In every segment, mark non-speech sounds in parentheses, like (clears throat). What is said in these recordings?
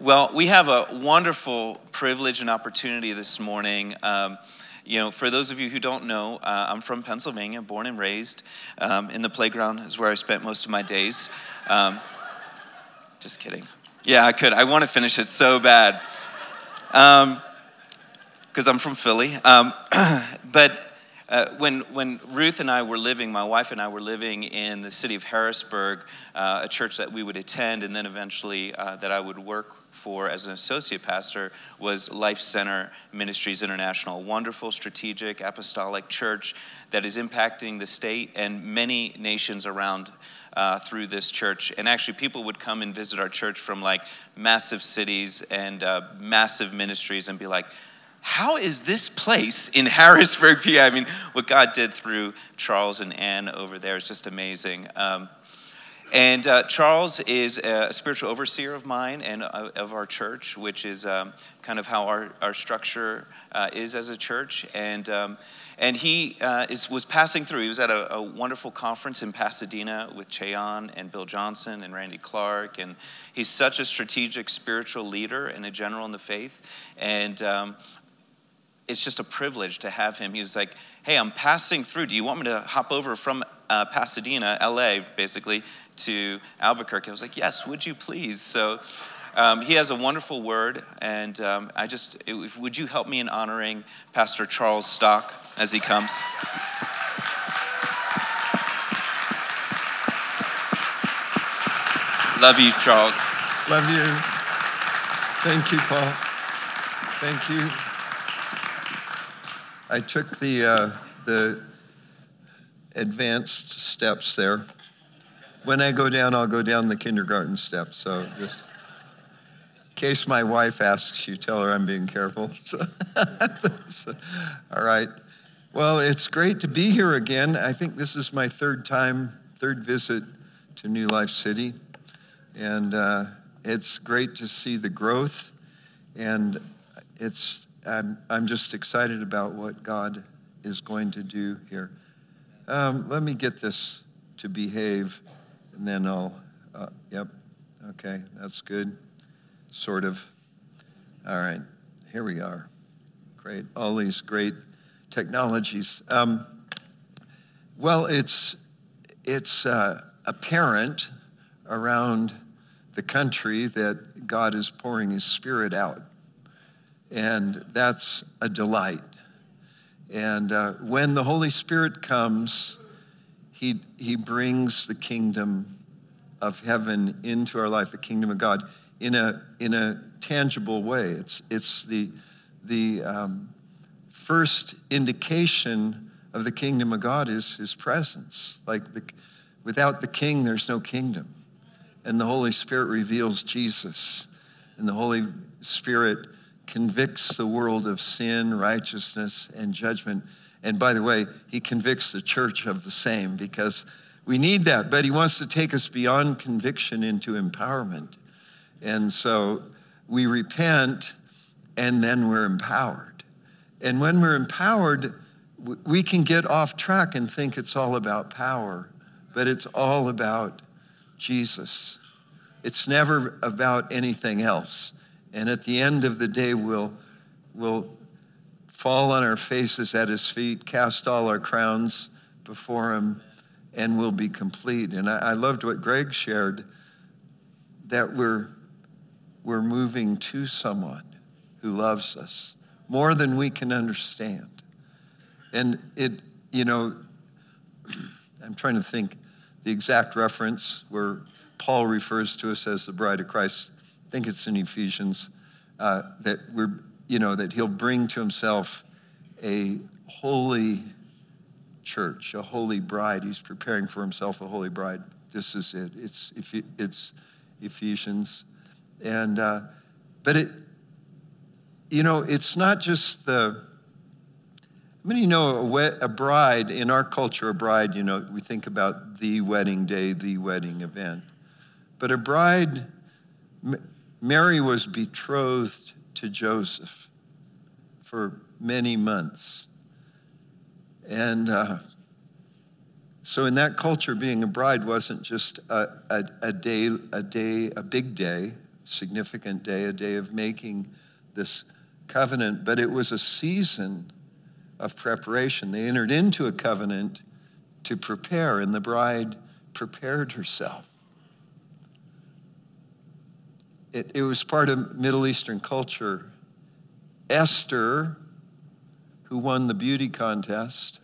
Well, we have a wonderful privilege and opportunity this morning. Um, you know, for those of you who don't know, uh, I'm from Pennsylvania, born and raised. Um, in the playground is where I spent most of my days. Um, just kidding. Yeah, I could. I want to finish it so bad. Because I'm from Philly. Um, (clears throat) but uh, when, when Ruth and I were living, my wife and I were living in the city of Harrisburg, uh, a church that we would attend and then eventually uh, that I would work for as an associate pastor was Life Center Ministries International, wonderful strategic apostolic church that is impacting the state and many nations around uh, through this church. And actually, people would come and visit our church from like massive cities and uh, massive ministries and be like, how is this place in (laughs) Harrisburg, PA? I mean, what God did through Charles and Anne over there is just amazing. Um, and uh, Charles is a spiritual overseer of mine and uh, of our church, which is um, kind of how our, our structure uh, is as a church. And, um, and he uh, is, was passing through. He was at a, a, wonderful conference in Pasadena with Che Ahn and Bill Johnson and Randy Clark. And he's such a strategic spiritual leader and a general in the faith. And um, it's just a privilege to have him. He was like, Hey, I'm passing through. Do you want me to hop over from uh, Pasadena, LA, basically, to Albuquerque. I was like, yes, would you please? So um, he has a wonderful word, and um, I just, it, would you help me in honoring Pastor Charles Stock as he comes? Love you, Charles. Love you. Thank you, Paul. Thank you. I took the, uh, the advanced steps there when I go down, I'll go down the kindergarten steps. So just in case my wife asks you, tell her I'm being careful. (laughs) So, so, all right. Well, it's great to be here again. I think this is my third time, third visit to New Life City. And uh, it's great to see the growth. And it's, I'm, I'm just excited about what God is going to do here. Um, let me get this to behave and then I'll, uh, yep, okay, that's good. Sort of. All right, here we are. Great, all these great technologies. Um, well, it's, it's uh, apparent around the country that God is pouring his spirit out. And that's a delight. And uh, when the Holy Spirit comes, he, he brings the kingdom of heaven into our life, the kingdom of God, in a, in a tangible way. It's, it's the, the um, first indication of the kingdom of God is his presence. Like the, without the king, there's no kingdom. And the Holy Spirit reveals Jesus. And the Holy Spirit convicts the world of sin, righteousness, and judgment. And by the way, he convicts the church of the same because we need that, but he wants to take us beyond conviction into empowerment. And so we repent and then we're empowered. And when we're empowered, we can get off track and think it's all about power, but it's all about Jesus. It's never about anything else. And at the end of the day, we'll, we'll fall on our faces at his feet, cast all our crowns before him, and we'll be complete. And I, I loved what Greg shared that we're, we're moving to someone who loves us more than we can understand. And it, you know, (clears throat) I'm trying to think the exact reference where Paul refers to us as the bride of Christ. I think it's in Ephesians uh, that we're you know, that he'll bring to himself a holy church, a holy bride. He's preparing for himself a holy bride. This is it. It's, it's Ephesians. And, uh, but it, you know, it's not just the, I mean, you know, a bride, in our culture, a bride, you know, we think about the wedding day, the wedding event. But a bride, Mary was betrothed to Joseph for many months. And uh, so, in that culture, being a bride wasn't just a, a, a, day, a day, a big day, significant day, a day of making this covenant, but it was a season of preparation. They entered into a covenant to prepare, and the bride prepared herself. It, it was part of Middle Eastern culture. Esther, who won the beauty contest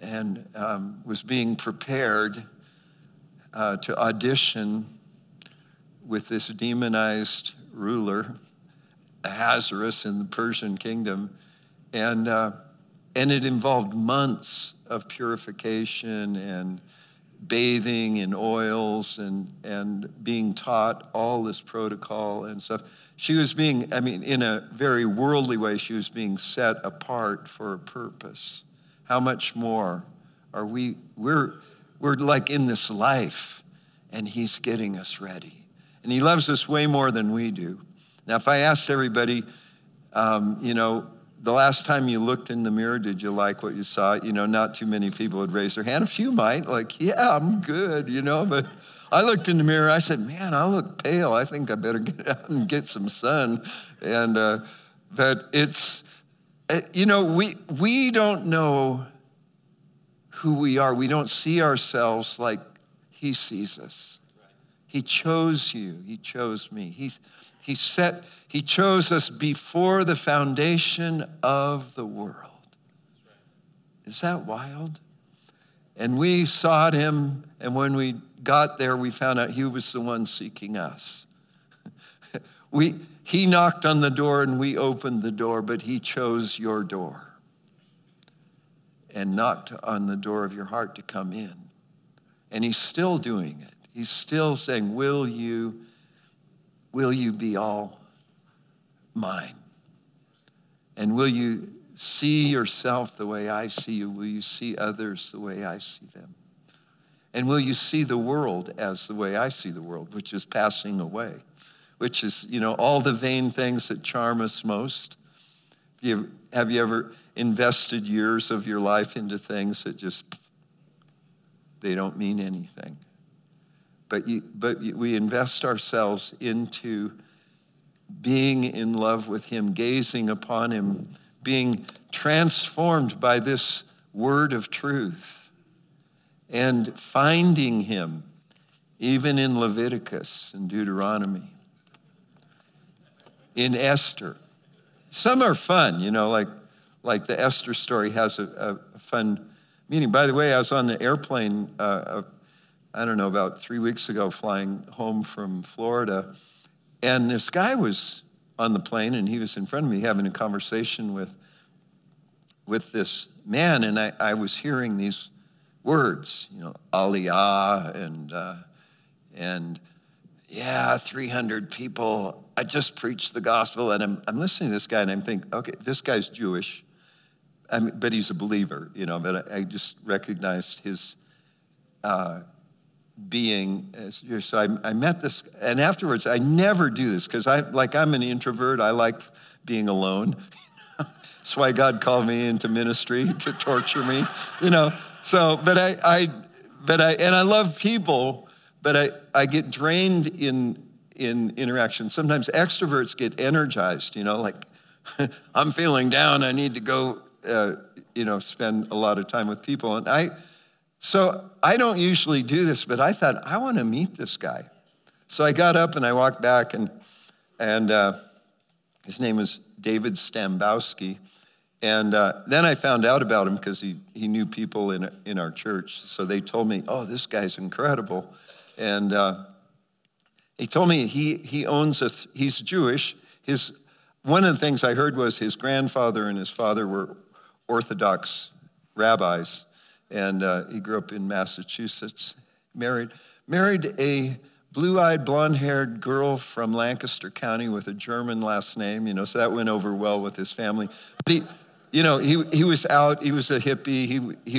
and um, was being prepared uh, to audition with this demonized ruler, Ahasuerus in the Persian kingdom. And, uh, and it involved months of purification and bathing in oils and, and being taught all this protocol and stuff. She was being, I mean, in a very worldly way, she was being set apart for a purpose. How much more are we? We're, we're like in this life, and He's getting us ready. And He loves us way more than we do. Now, if I asked everybody, um, you know, the last time you looked in the mirror, did you like what you saw? You know, not too many people would raise their hand. A few might, like, yeah, I'm good, you know, but I looked in the mirror. I said, man, I look pale. I think I better (laughs) get out and get some sun. And, uh, but it's, uh, you know, we, we don't know who we are. We don't see ourselves like He sees us. He chose you, He chose me. He's, he set, he chose us before the foundation of the world. Is that wild? And we sought him, and when we got there, we found out he was the one seeking us. (laughs) we, he knocked on the door and we opened the door, but he chose your door and knocked on the door of your heart to come in. And he's still doing it. He's still saying, Will you Will you be all mine? And will you see yourself the way I see you? Will you see others the way I see them? And will you see the world as the way I see the world, which is passing away, which is, you know, all the vain things that charm us most? Have you, ever invested years of your life into things that just, they don't mean anything? But, you, but we invest ourselves into being in love with Him, gazing upon Him, being transformed by this word of truth, and finding Him, even in Leviticus and Deuteronomy, in Esther. Some are fun, you know, like, like the Esther story has a, a fun meaning. By the way, I was on the airplane uh, I don't know, about three weeks ago, flying home from Florida. And this guy was on the plane and he was in front of me having a conversation with, with this man. And I, I was hearing these words, you know, aliyah and, uh, and yeah, 300 people. I just preached the gospel. And I'm, I'm listening to this guy and I'm thinking, okay, this guy's Jewish, I mean, but he's a believer, you know, but I, I just recognized his. Uh, being so I, I, met this and afterwards i never do this because i like i'm an introvert. I like being alone. (laughs) That's why god called me into ministry to torture me you know? So but i i but i and i love people but i i get drained in in interaction sometimes extroverts get energized you know like (laughs) i'm feeling down. I need to go uh, you know spend a lot of time with people. And i so I don't usually do this, but I thought, I want to meet this guy. So I got up and I walked back, and, and uh, his name was David Stambowski. And uh, then I found out about him because he, he knew people in, in our church. So they told me, oh, this guy's incredible. And uh, he told me he, he owns a, he's Jewish. His, one of the things I heard was his grandfather and his father were Orthodox rabbis and uh, he grew up in Massachusetts. Married, married a blue-eyed, blonde-haired girl from Lancaster County with a German last name. You know, so that went over well with his family. But he, you know, he he was out. He was a hippie. He he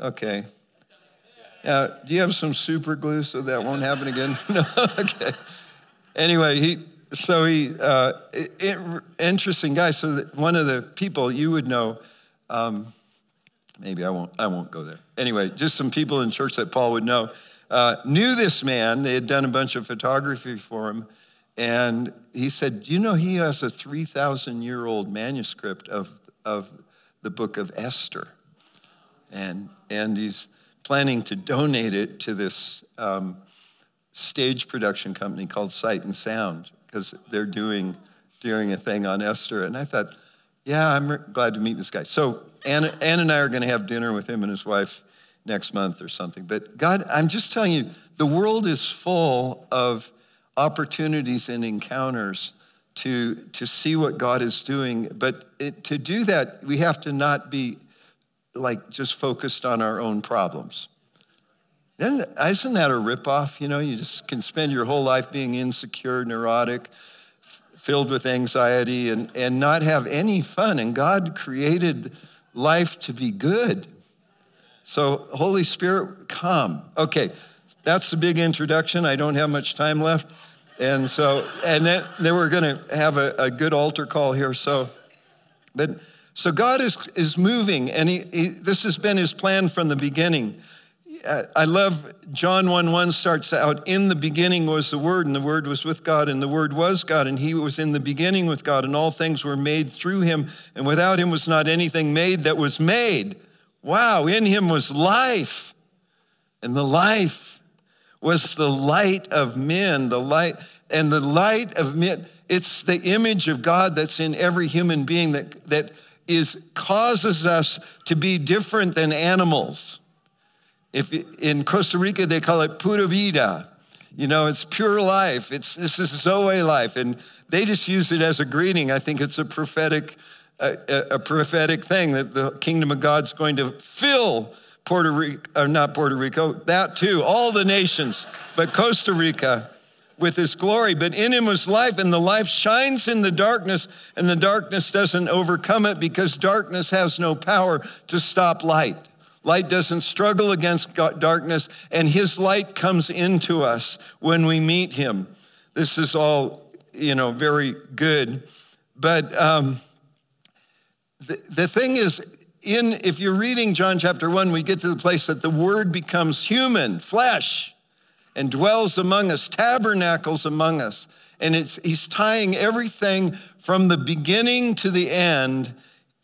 Okay. Now, do you have some super glue so that won't happen again? (laughs) no. Okay. Anyway, he so he uh, it, interesting guy. So one of the people you would know. Um, maybe I won't. I won't go there. Anyway, just some people in church that Paul would know uh, knew this man. They had done a bunch of photography for him, and he said, "Do you know he has a three thousand year old manuscript of of the book of Esther, and and he's planning to donate it to this." Um, stage production company called Sight and Sound because they're doing, doing a thing on Esther. And I thought, yeah, I'm glad to meet this guy. So Ann, Ann and I are going to have dinner with him and his wife next month or something. But God, I'm just telling you, the world is full of opportunities and encounters to, to see what God is doing. But it, to do that, we have to not be like just focused on our own problems. Then isn't that a ripoff? You know, you just can spend your whole life being insecure, neurotic, filled with anxiety, and, and not have any fun. And God created life to be good. So, Holy Spirit, come. Okay, that's the big introduction. I don't have much time left. And so, and then, then we're going to have a, a, good altar call here. So, but so God is, is moving, and he, he, this has been his plan from the beginning. I love John 1 1 starts out, In the beginning was the Word, and the Word was with God, and the Word was God, and He was in the beginning with God, and all things were made through Him, and without Him was not anything made that was made. Wow, in Him was life, and the life was the light of men, the light, and the light of men. It's the image of God that's in every human being that, that is causes us to be different than animals. If in Costa Rica they call it pura vida, you know, it's pure life. It's this is Zoe life, and they just use it as a greeting. I think it's a prophetic, a, a prophetic thing that the kingdom of God's going to fill Puerto Rico, or uh, not Puerto Rico, that too, all the nations, but Costa Rica with his glory. But in him was life, and the life shines in the darkness, and the darkness doesn't overcome it because darkness has no power to stop light. Light doesn't struggle against darkness, and his light comes into us when we meet him. This is all, you know, very good. But um, the, the thing is, in if you're reading John chapter 1, we get to the place that the word becomes human, flesh, and dwells among us, tabernacles among us. And it's, he's tying everything from the beginning to the end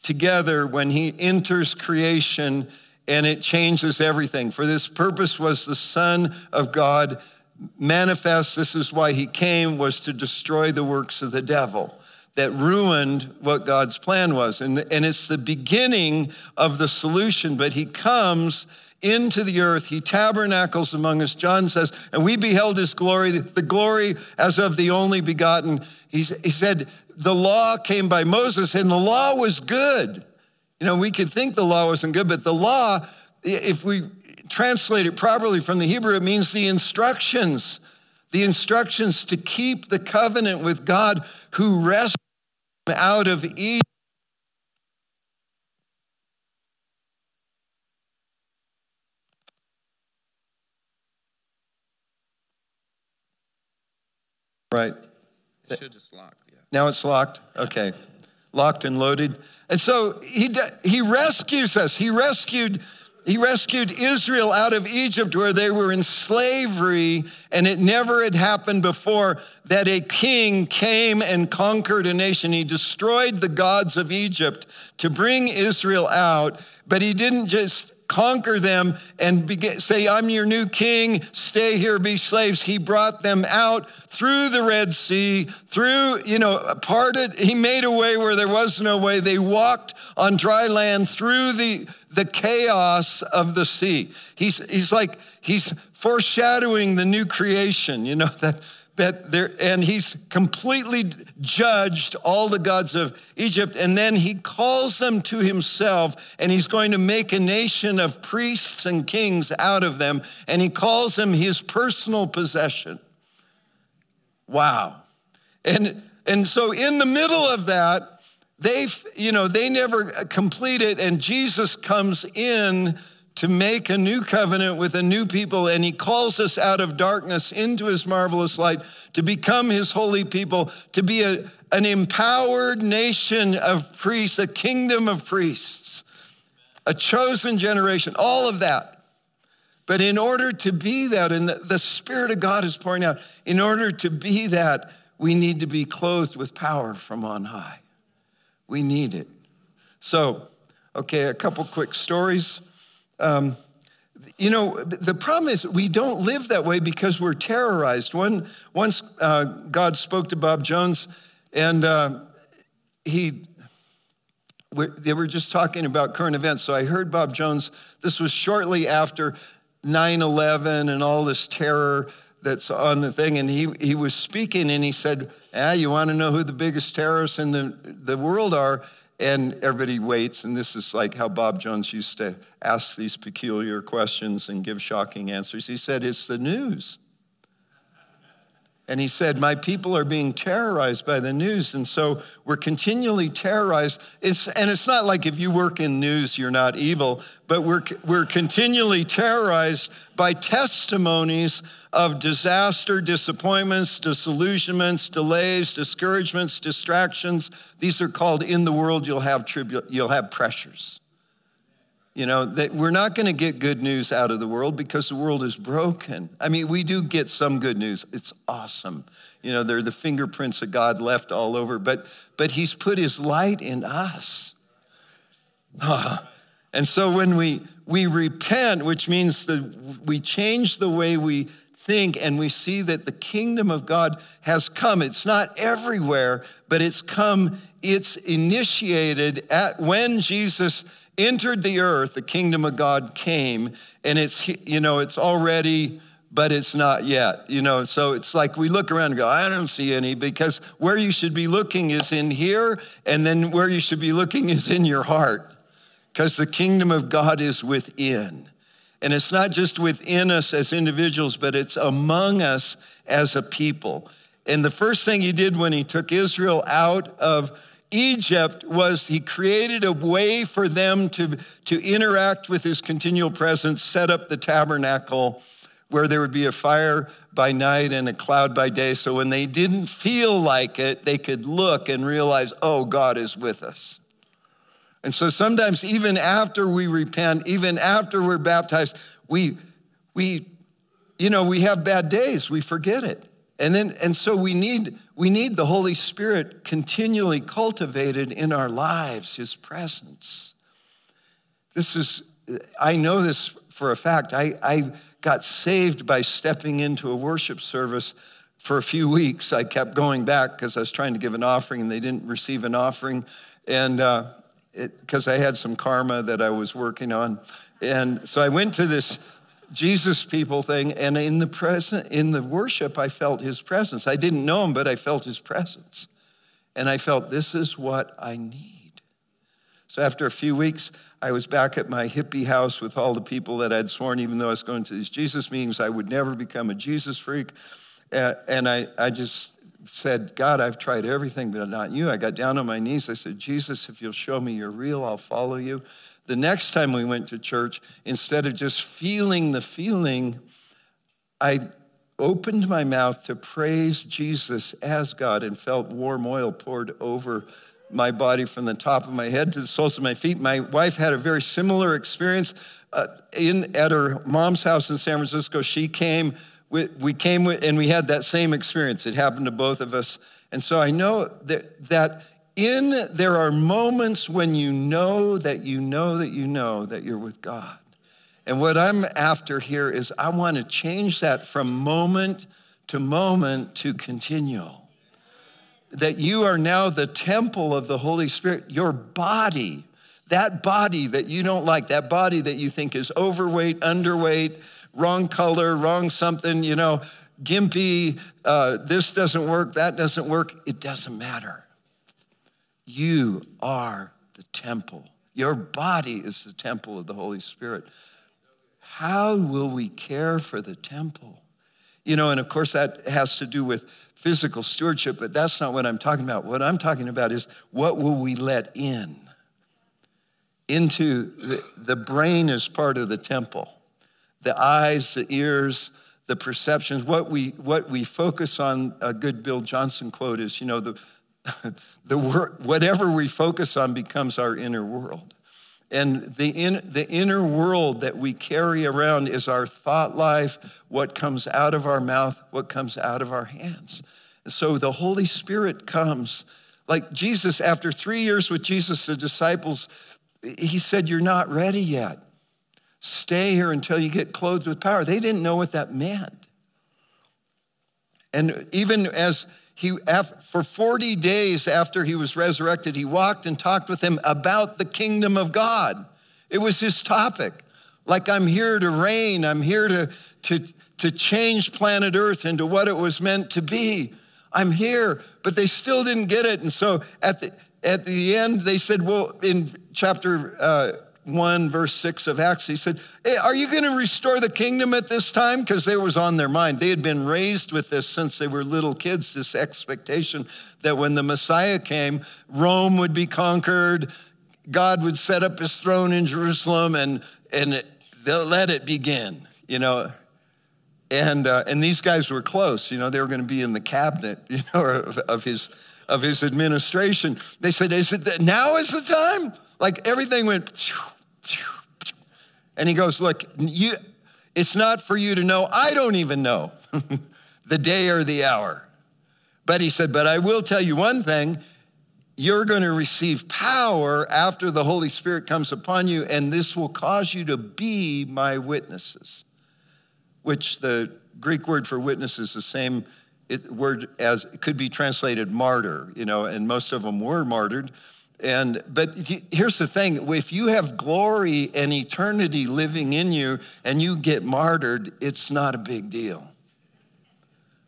together when he enters creation and it changes everything. For this purpose was the Son of God manifest. This is why he came, was to destroy the works of the devil that ruined what God's plan was. And, and it's the beginning of the solution, but he comes into the earth. He tabernacles among us. John says, and we beheld his glory, the glory as of the only begotten. He's, he said, the law came by Moses, and the law was good. You know, we could think the law wasn't good, but the law, if we translate it properly from the Hebrew, it means the instructions, the instructions to keep the covenant with God who rescued out of Egypt. Right. It should just lock. Yeah. Now it's locked. Okay locked and loaded. And so he, he rescues us. He rescued, he rescued Israel out of Egypt where they were in slavery, and it never had happened before that a king came and conquered a nation. He destroyed the gods of Egypt to bring Israel out, but he didn't just conquer them and begin, say, I'm your new king, stay here, be slaves. He brought them out through the Red Sea, through, you know, parted, he made a way where there was no way. They walked on dry land through the, the chaos of the sea. He's, he's like, he's foreshadowing the new creation, you know, (laughs) that that there, and he's completely judged all the gods of Egypt, and then he calls them to himself, and he's going to make a nation of priests and kings out of them, and he calls them his personal possession. Wow. And, and so in the middle of that, they, you know, they never complete it, and Jesus comes in to make a new covenant with a new people, and he calls us out of darkness into his marvelous light to become his holy people, to be a, an empowered nation of priests, a kingdom of priests, a chosen generation, all of that. But in order to be that, and the, the Spirit of God is pouring out, in order to be that, we need to be clothed with power from on high. We need it. So, okay, a couple quick stories. Um, you know, the problem is we don't live that way because we're terrorized. One, once uh, God spoke to Bob Jones, and uh, he, they were just talking about current events. So I heard Bob Jones, this was shortly after 9 11 and all this terror that's on the thing. And he, he was speaking and he said, Ah, you want to know who the biggest terrorists in the, the world are? And everybody waits. And this is like how Bob Jones used to ask these peculiar questions and give shocking answers. He said, It's the news. And he said, My people are being terrorized by the news. And so we're continually terrorized. It's, and it's not like if you work in news, you're not evil, but we're, we're continually terrorized by testimonies of disaster, disappointments, disillusionments, delays, discouragements, distractions. These are called in the world, you'll have, tribu- you'll have pressures. You know, that we're not going to get good news out of the world because the world is broken. I mean, we do get some good news. It's awesome. You know, they're the fingerprints that God left all over, but but he's put his light in us. (sighs) And so when we we repent, which means that we change the way we think and we see that the kingdom of God has come. It's not everywhere, but it's come, it's initiated at when Jesus entered the earth, the kingdom of God came, and it's, you know, it's already, but it's not yet, you know. So it's like we look around and go, I don't see any, because where you should be looking is in here, and then where you should be looking is in your heart, because the kingdom of God is within. And it's not just within us as individuals, but it's among us as a people. And the first thing he did when he took Israel out of Egypt was he created a way for them to, to interact with his continual presence, set up the tabernacle where there would be a fire by night and a cloud by day. So when they didn't feel like it, they could look and realize, oh, God is with us. And so sometimes, even after we repent, even after we're baptized, we, we, you know, we have bad days, we forget it. And then, and so we need, we need the Holy Spirit continually cultivated in our lives, His presence. This is, I know this for a fact. I, I got saved by stepping into a worship service for a few weeks. I kept going back because I was trying to give an offering and they didn't receive an offering. And uh, because I had some karma that I was working on. And so I went to this Jesus people thing. And in the present, in the worship, I felt his presence. I didn't know him, but I felt his presence. And I felt this is what I need. So after a few weeks, I was back at my hippie house with all the people that I'd sworn, even though I was going to these Jesus meetings, I would never become a Jesus freak. And I, I just said, God, I've tried everything, but not you. I got down on my knees. I said, Jesus, if you'll show me you're real, I'll follow you. The next time we went to church, instead of just feeling the feeling, I opened my mouth to praise Jesus as God and felt warm oil poured over my body from the top of my head to the soles of my feet. My wife had a very similar experience uh, in at her mom's house in San Francisco. She came, we, we came with, and we had that same experience. It happened to both of us. And so I know that, that in there are moments when you know that you know that you know that you're with God. And what I'm after here is I want to change that from moment to moment to continual. That you are now the temple of the Holy Spirit, your body, that body that you don't like, that body that you think is overweight, underweight, wrong color, wrong something, you know, gimpy, uh, this doesn't work, that doesn't work, it doesn't matter you are the temple. Your body is the temple of the Holy Spirit. How will we care for the temple? You know, and of course, that has to do with physical stewardship, but that's not what I'm talking about. What I'm talking about is what will we let in? into the, the brain is part of the temple. The eyes, the ears, the perceptions, what we, what we focus on, a good Bill Johnson quote is, you know, the, (laughs) the wor- whatever we focus on becomes our inner world. And the, in, the inner world that we carry around is our thought life, what comes out of our mouth, what comes out of our hands. So the Holy Spirit comes. Like Jesus, after three years with Jesus, the disciples, he said, You're not ready yet. Stay here until you get clothed with power. They didn't know what that meant. And even as he, for 40 days after he was resurrected, he walked and talked with them about the kingdom of God. It was his topic. Like, I'm here to reign, I'm here to, to, to change planet Earth into what it was meant to be. I'm here, but they still didn't get it. And so at the, at the end, they said, Well, in chapter uh, 1, verse 6 of Acts, he said, hey, Are you going to restore the kingdom at this time? Because it was on their mind. They had been raised with this since they were little kids, this expectation that when the Messiah came, Rome would be conquered, God would set up his throne in Jerusalem, and, and they'll let it begin, you know. And, uh, and these guys were close, you know, they were going to be in the cabinet, (laughs) you know, of, of his of his administration. They said, Is it that now is the time? Like everything went and he goes, Look, you, it's not for you to know. I don't even know (laughs) the day or the hour. But he said, But I will tell you one thing you're going to receive power after the Holy Spirit comes upon you, and this will cause you to be my witnesses, which the Greek word for witness is the same word as could be translated martyr, you know, and most of them were martyred. And but here's the thing: if you have glory and eternity living in you, and you get martyred, it's not a big deal.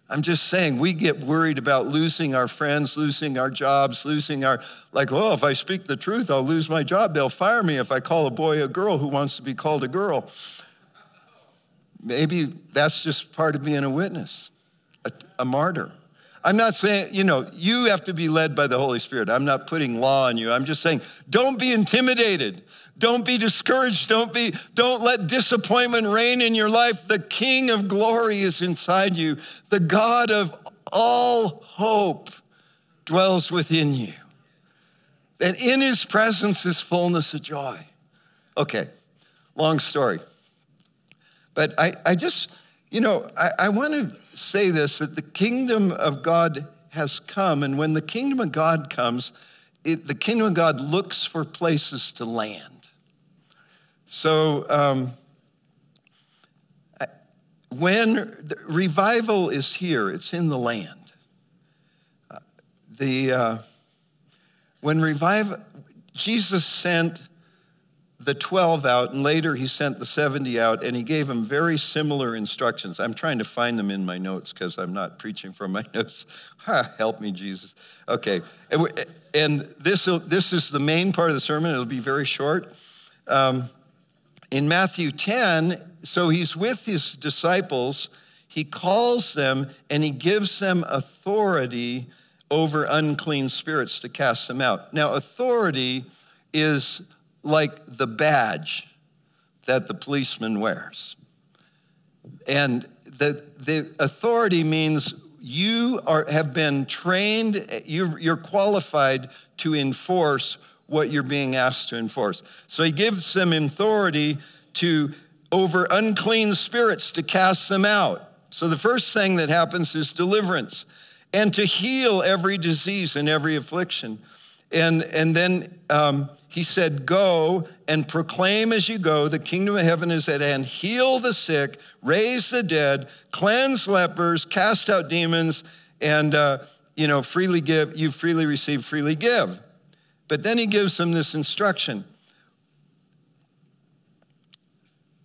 I'm just saying, we get worried about losing our friends, losing our jobs, losing our, like, well, if I speak the truth, I'll lose my job. They'll fire me if I call a boy a girl who wants to be called a girl. Maybe that's just part of being a witness, a, a martyr. I'm not saying, you know, you have to be led by the Holy Spirit. I'm not putting law on you. I'm just saying, don't be intimidated. Don't be discouraged. Don't be, don't let disappointment reign in your life. The King of glory is inside you. The God of all hope dwells within you. And in his presence is fullness of joy. Okay, long story. But I, I just, you know, I, I want to say this that the kingdom of God has come, and when the kingdom of God comes, it, the kingdom of God looks for places to land. So, um, when revival is here, it's in the land. Uh, the, uh, when revival, Jesus sent the 12 out, and later he sent the 70 out, and he gave them very similar instructions. I'm trying to find them in my notes because I'm not preaching from my (laughs) notes. help me, Jesus. Okay, and this, this is the main part of the sermon. It'll be very short. Um, in Matthew 10, so he's with his disciples, he calls them and he gives them authority over unclean spirits to cast them out. Now, authority is like the badge that the policeman wears. And the, the authority means you are, have been trained, you're, you're qualified to enforce what you're being asked to enforce. So he gives them authority to over unclean spirits to cast them out. So the first thing that happens is deliverance and to heal every disease and every affliction. And, and then um, he said, Go and proclaim as you go, the kingdom of heaven is at hand. Heal the sick, raise the dead, cleanse lepers, cast out demons, and, uh, you know, freely give. You freely receive, freely give. But then he gives them this instruction.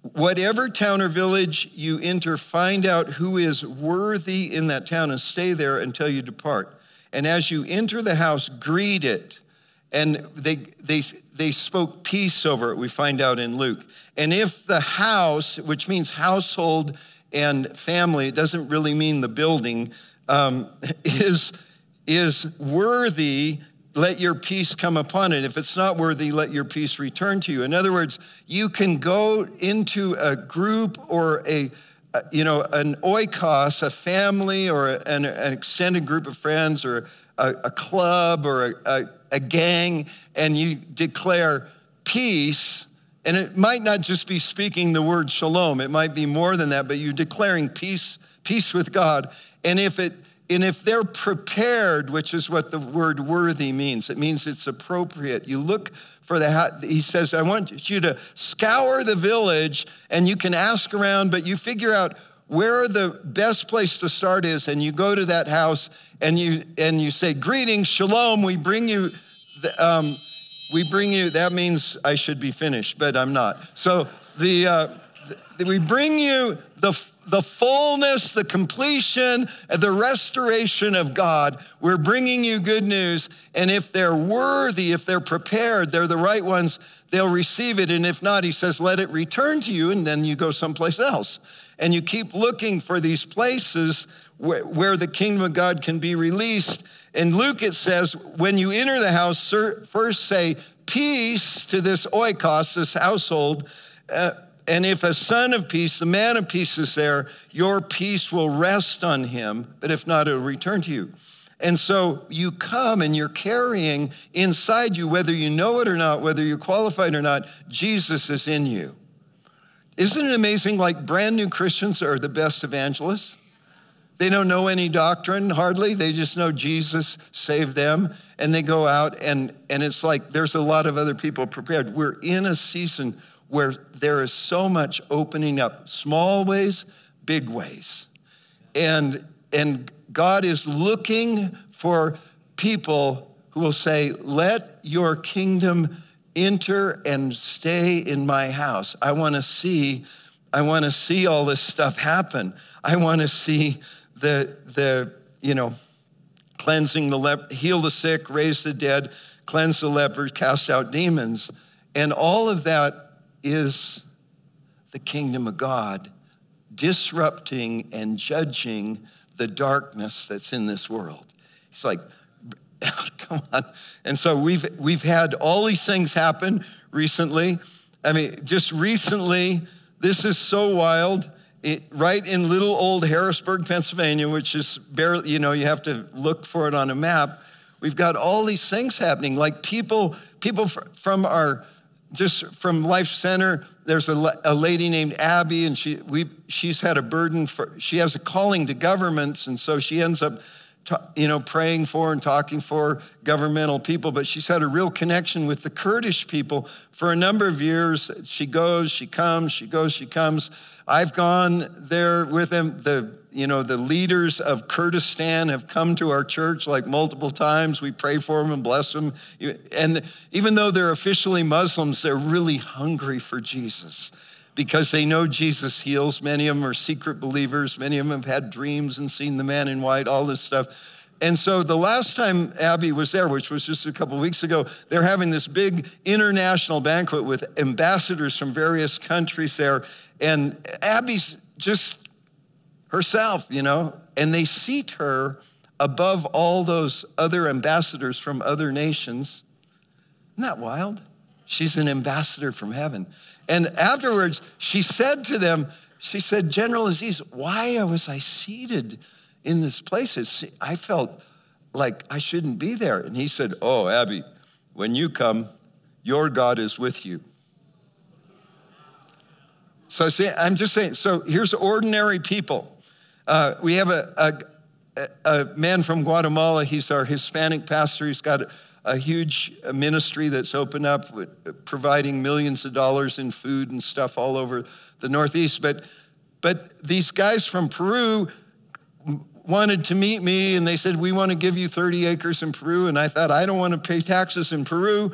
Whatever town or village you enter, find out who is worthy in that town and stay there until you depart. And as you enter the house, greet it and they, they, they spoke peace over it, we find out in Luke. And if the house, which means household and family, it doesn't really mean the building, um, (laughs) is, is worthy, let your peace come upon it. If it's not worthy, let your peace return to you. In other words, you can go into a group or a you know, an oikos, a family or an, extended group of friends or a, a club or a, a, a gang, and you declare peace. And it might not just be speaking the word shalom, it might be more than that, but you're declaring peace, peace with God. And if it and if they're prepared, which is what the word worthy means, it means it's appropriate. You look for the. He says, I want you to scour the village and you can ask around, but you figure out where the best place to start is, and you go to that house and you and you say, Greetings, shalom, we bring you the, um, we bring you, that means I should be finished, but I'm not. So the, uh, the we bring you the the fullness, the completion, the restoration of God. We're bringing you good news. And if they're worthy, if they're prepared, they're the right ones, they'll receive it. And if not, he says, let it return to you, and then you go someplace else. And you keep looking for these places where, where the kingdom of God can be released. In Luke, it says, when you enter the house, first say, peace to this oikos, this household. Uh, and if a son of peace, the man of peace is there, your peace will rest on him, but if not, it'll return to you. And so you come and you're carrying inside you, whether you know it or not, whether you're qualified or not, Jesus is in you. Isn't it amazing? Like brand new Christians are the best evangelists. They don't know any doctrine hardly. They just know Jesus saved them. And they go out, and, and it's like there's a lot of other people prepared. We're in a season where there is so much opening up, small ways, big ways. And, and God is looking for people who will say, Let your kingdom enter and stay in my house. I want to see, I want to see all this stuff happen. I want to see the, the, you know, cleansing the leper, heal the sick, raise the dead, cleanse the lepers, cast out demons. And all of that is the kingdom of God disrupting and judging the darkness that's in this world. It's like, (laughs) come on. And so we've we've had all these things happen recently. I mean, just recently, this is so wild. It, right in little old Harrisburg, Pennsylvania, which is barely, you know, you have to look for it on a map. We've got all these things happening, like people, people from our just from Life Center, there's a, a lady named Abby, and she, we, she's had a burden for, she has a calling to governments, and so she ends up, you know, praying for and talking for governmental people, but she's had a real connection with the Kurdish people for a number of years. She goes, she comes, she goes, she comes. I've gone there with them. The you know, the leaders of Kurdistan have come to our church like multiple times. We pray for them and bless them. And even though they're officially Muslims, they're really hungry for Jesus because they know Jesus heals. Many of them are secret believers. Many of them have had dreams and seen the man in white, all this stuff. And so the last time Abby was there, which was just a couple weeks ago, they're having this big international banquet with ambassadors from various countries there. And Abby's just herself, you know, and they seat her above all those other ambassadors from other nations. Isn't that wild? She's an ambassador from heaven. And afterwards, she said to them, she said, General Aziz, why was I seated in this place? I felt like I shouldn't be there. And he said, Oh, Abby, when you come, your God is with you. So see, I'm just saying, so here's ordinary people uh, we have a, a, a, man from Guatemala. He's our Hispanic pastor. He's got a, huge ministry that's opened up, providing millions of dollars in food and stuff all over the Northeast. But, but these guys from Peru wanted to meet me and they said, We want to give you 30 acres in Peru. And I thought, I don't want to pay taxes in Peru.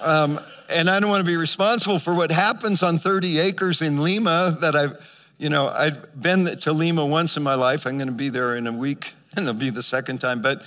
Um, and I don't want to be responsible for what happens on 30 acres in Lima that I've you know, I've been to Lima once in my life. I'm going to be there in a week, (laughs) and it'll be the second time. But,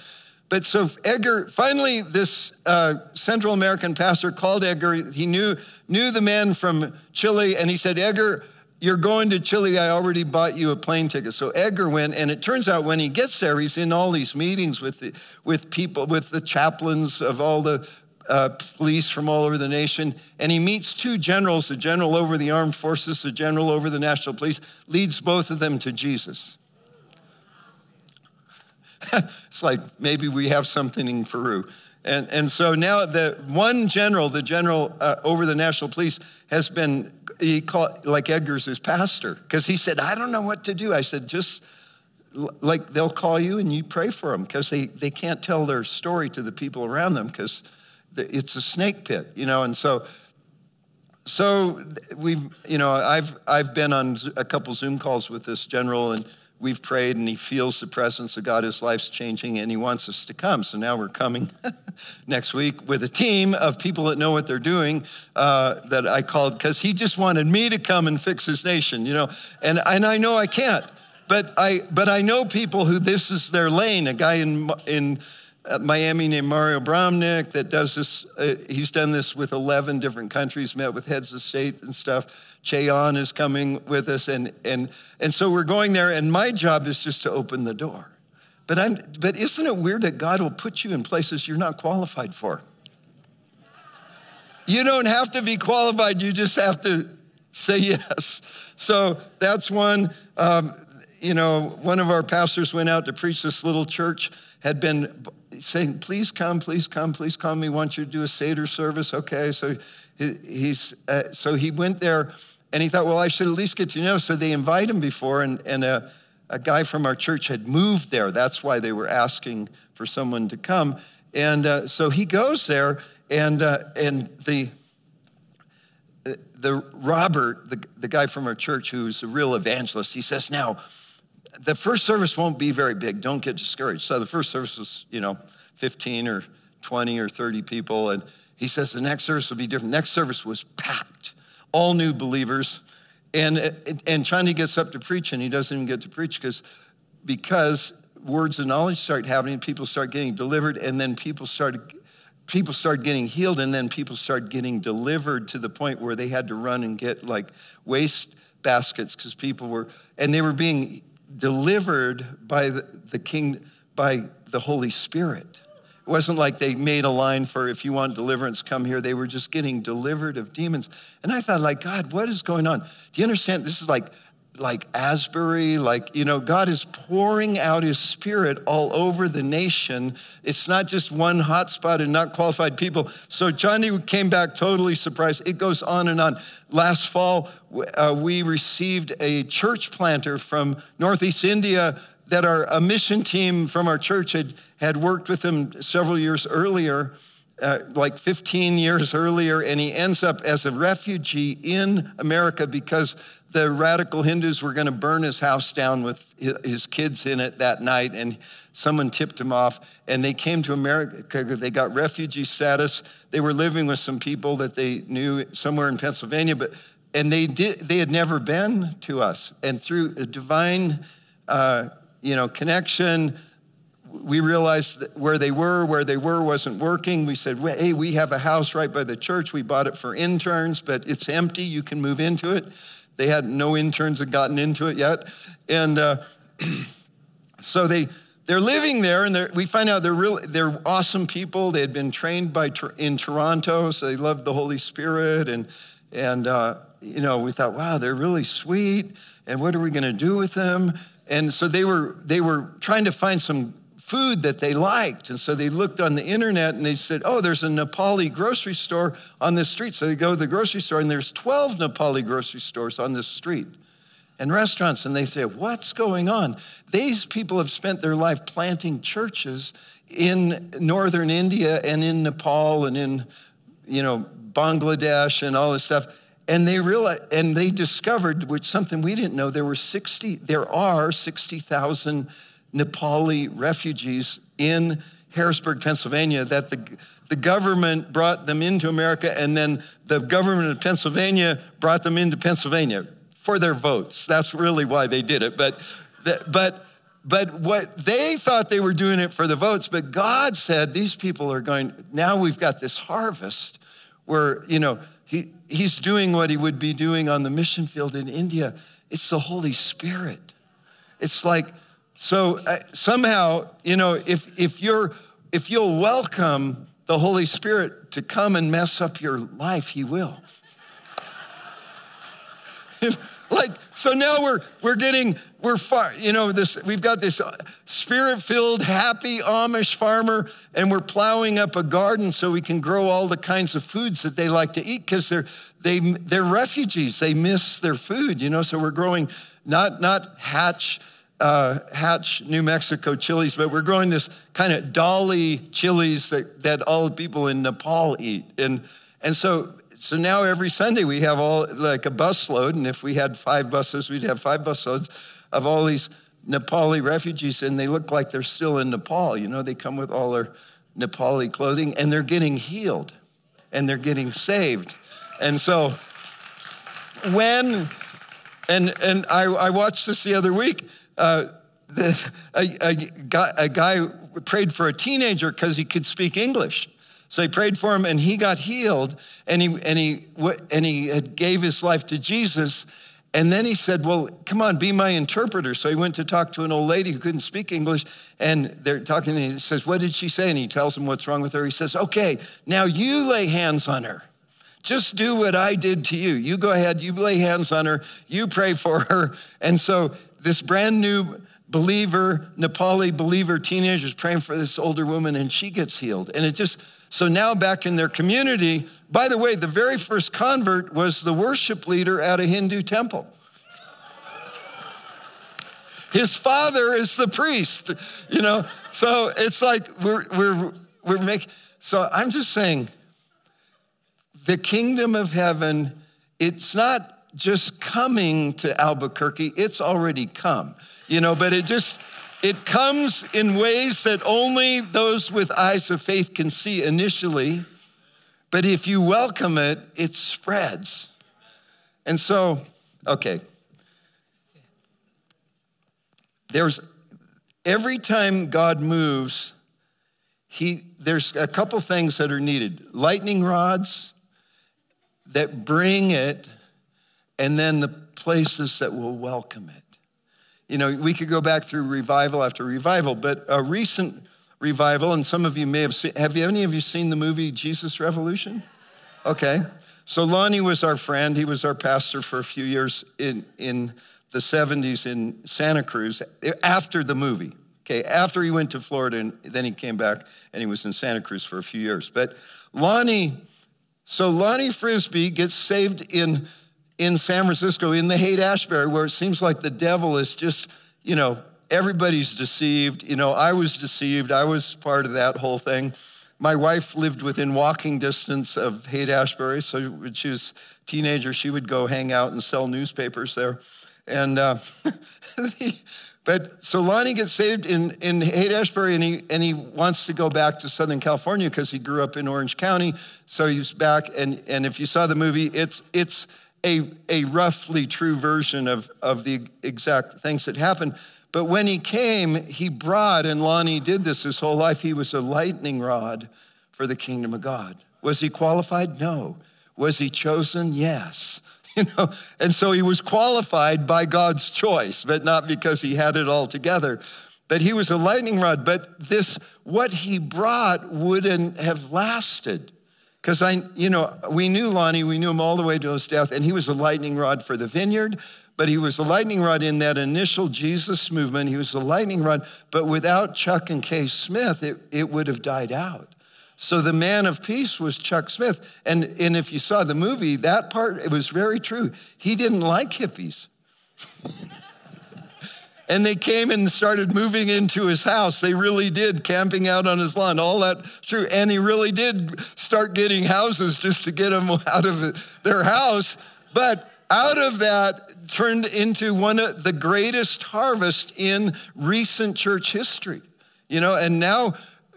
but so Edgar, finally, this uh, Central American pastor called Edgar. He knew, knew the man from Chile, and he said, Edgar, you're going to Chile. I already bought you a plane ticket. So Edgar went, and it turns out when he gets there, he's in all these meetings with the, with people, with the chaplains of all the uh, police from all over the nation, and he meets two generals, the general over the armed forces, the general over the national police, leads both of them to Jesus. (laughs) it's like maybe we have something in Peru. And, and so now the one general, the general uh, over the national police, has been, he called, like Edgar's his pastor, because he said, I don't know what to do. I said, just like they'll call you and you pray for them because they, they can't tell their story to the people around them because it's a snake pit, you know. And so, so we've, you know, I've, I've been on a couple Zoom calls with this general and we've prayed and he feels the presence of God. His life's changing and he wants us to come. So now we're coming (laughs) next week with a team of people that know what they're doing uh, that I called because he just wanted me to come and fix his nation, you know. And, and I know I can't, but I, but I know people who this is their lane. A guy in, in uh, Miami named Mario Bramnick that does this. Uh, he's done this with 11 different countries, met with heads of state and stuff. Che Ahn is coming with us, and, and, and so we're going there, and my job is just to open the door. But, I'm, but isn't it weird that God will put you in places you're not qualified for? You don't have to be qualified, you just have to say yes. So that's one. Um, you know, one of our pastors went out to preach this little church, had been saying, Please come, please come, please come. We want you to do a Seder service. Okay. So, he, he's, uh, so he went there and he thought, well, I should at least get to know. So they invite him before, and, and a, a guy from our church had moved there. That's why they were asking for someone to come. And uh, so he goes there, and, uh, and the, the Robert, the, the guy from our church who's a real evangelist, he says, now, the first service won't be very big. Don't get discouraged. So the first service was, you know, 15 or 20 or 30 people. And he says the next service will be different. Next service was packed all new believers. And, and Chandi gets up to preach, and he doesn't even get to preach because because words of knowledge start happening, people start getting delivered, and then people started people start getting healed, and then people start getting delivered to the point where they had to run and get like waste baskets because people were and they were being delivered by the, the king by the Holy Spirit. It wasn't like they made a line for if you want deliverance, come here. They were just getting delivered of demons. And I thought, like, God, what is going on? Do you understand? This is like like Asbury, like, you know, God is pouring out his spirit all over the nation. It's not just one hotspot and not qualified people. So Johnny came back totally surprised. It goes on and on. Last fall, uh, we received a church planter from Northeast India that our a mission team from our church had, had worked with him several years earlier, uh, like 15 years earlier, and he ends up as a refugee in America because the radical Hindus were going to burn his house down with his kids in it that night, and someone tipped him off. And they came to America. They got refugee status. They were living with some people that they knew somewhere in Pennsylvania, but and they did. They had never been to us, and through a divine uh, you know, connection. We realized where they were, where they were wasn't working. We said, hey, we have a house right by the church. We bought it for interns, but it's empty. You can move into it. They had no interns had gotten into it yet. And uh, (clears throat) so they, they're living there, and we find out they're really they're awesome people. They had been trained by in Toronto, so they loved the Holy Spirit, and and uh, you know we thought, wow, they're really sweet. And what are we going to do with them? And so they were, they were trying to find some food that they liked. And so they looked on the internet and they said, oh, there's a Nepali grocery store on this street. So they go to the grocery store and there's 12 Nepali grocery stores on this street and restaurants. And they say, what's going on? These people have spent their life planting churches in northern India and in Nepal and in, you know, Bangladesh and all this stuff and they realized and they discovered which something we didn't know there were 60 there are 60,000 Nepali refugees in Harrisburg, Pennsylvania that the the government brought them into America and then the government of Pennsylvania brought them into Pennsylvania for their votes. That's really why they did it. But but but what they thought they were doing it for the votes, but God said these people are going now we've got this harvest where, you know, he, he's doing what he would be doing on the mission field in India. It's the Holy Spirit. It's like, so uh, somehow, you know, if, if, you're, if you'll welcome the Holy Spirit to come and mess up your life, he will. (laughs) like so now we're we're getting we're far you know this we've got this spirit filled happy amish farmer and we're plowing up a garden so we can grow all the kinds of foods that they like to eat because they're they they're refugees. They miss their food you know so we're growing not not hatch uh, hatch new mexico chilies but we're growing this kind of dalle chilies that, that all the people in nepal eat. And and so so now every Sunday we have all like a bus load, and if we had five buses, we'd have five bus loads of all these Nepali refugees, and they look like they're still in Nepal. You know, they come with all their Nepali clothing, and they're getting healed, and they're getting saved. And so when, and and I, I watched this the other week. Uh, the, a, a, guy, a guy prayed for a teenager because he could speak English. So he prayed for him and he got healed and he, and he, and he gave his life to Jesus. And then he said, Well, come on, be my interpreter. So he went to talk to an old lady who couldn't speak English. And they're talking, and he says, What did she say? And he tells him what's wrong with her. He says, Okay, now you lay hands on her. Just do what I did to you. You go ahead, you lay hands on her, you pray for her. And so this brand new believer, Nepali believer teenager is praying for this older woman, and she gets healed. And it just, so now back in their community, by the way, the very first convert was the worship leader at a Hindu temple. His father is the priest, you know. So it's like we're we're we're making so I'm just saying the kingdom of heaven, it's not just coming to Albuquerque, it's already come. You know, but it just it comes in ways that only those with eyes of faith can see initially, but if you welcome it, it spreads. And so, okay. There's every time God moves, he, there's a couple things that are needed lightning rods that bring it, and then the places that will welcome it you know, we could go back through revival after revival, but a recent revival, and some of you may have seen, have you, any of you seen the movie Jesus Revolution? Okay. So Lonnie was our friend. He was our pastor for a few years in, in the 70s in Santa Cruz eh, after the movie. Okay, after he went to Florida and then he came back and he was in Santa Cruz for a few years. But Lonnie, so Lonnie Frisbee gets saved in in San Francisco, in the Haight Ashbury, where it seems like the devil is just, you know, everybody's deceived. You know, I was deceived. I was part of that whole thing. My wife lived within walking distance of Haight Ashbury, so when she was a teenager, she would go hang out and sell newspapers there. And uh, (laughs) but so Lonnie gets saved in, in Haight Ashbury and he, and he wants to go back to Southern California because he grew up in Orange County. So he's back. And, and if you saw the movie, it's, it's a, a roughly true version of, of the exact things that happened. But when he came, he brought, and Lonnie did this his whole life, he was a lightning rod for the kingdom of God. Was he qualified? No. Was he chosen? Yes. (laughs) You know, and so he was qualified by God's choice, but not because he had it all together. But he was a lightning rod, but this, what he brought wouldn't have lasted. Because I, you know, we knew Lonnie, we knew him all the way to his death, and he was a lightning rod for the vineyard, but he was a lightning rod in that initial Jesus movement. He was a lightning rod, but without Chuck and Kay Smith, it, it would have died out. So the man of peace was Chuck Smith. And, and if you saw the movie, that part, it was very true. He didn't like hippies. (laughs) and they came and started moving into his house. They really did, camping out on his lawn, all that true. And he really did start getting houses just to get them (laughs) out of their house. But out of that turned into one of the greatest harvest in recent church history. You know, and now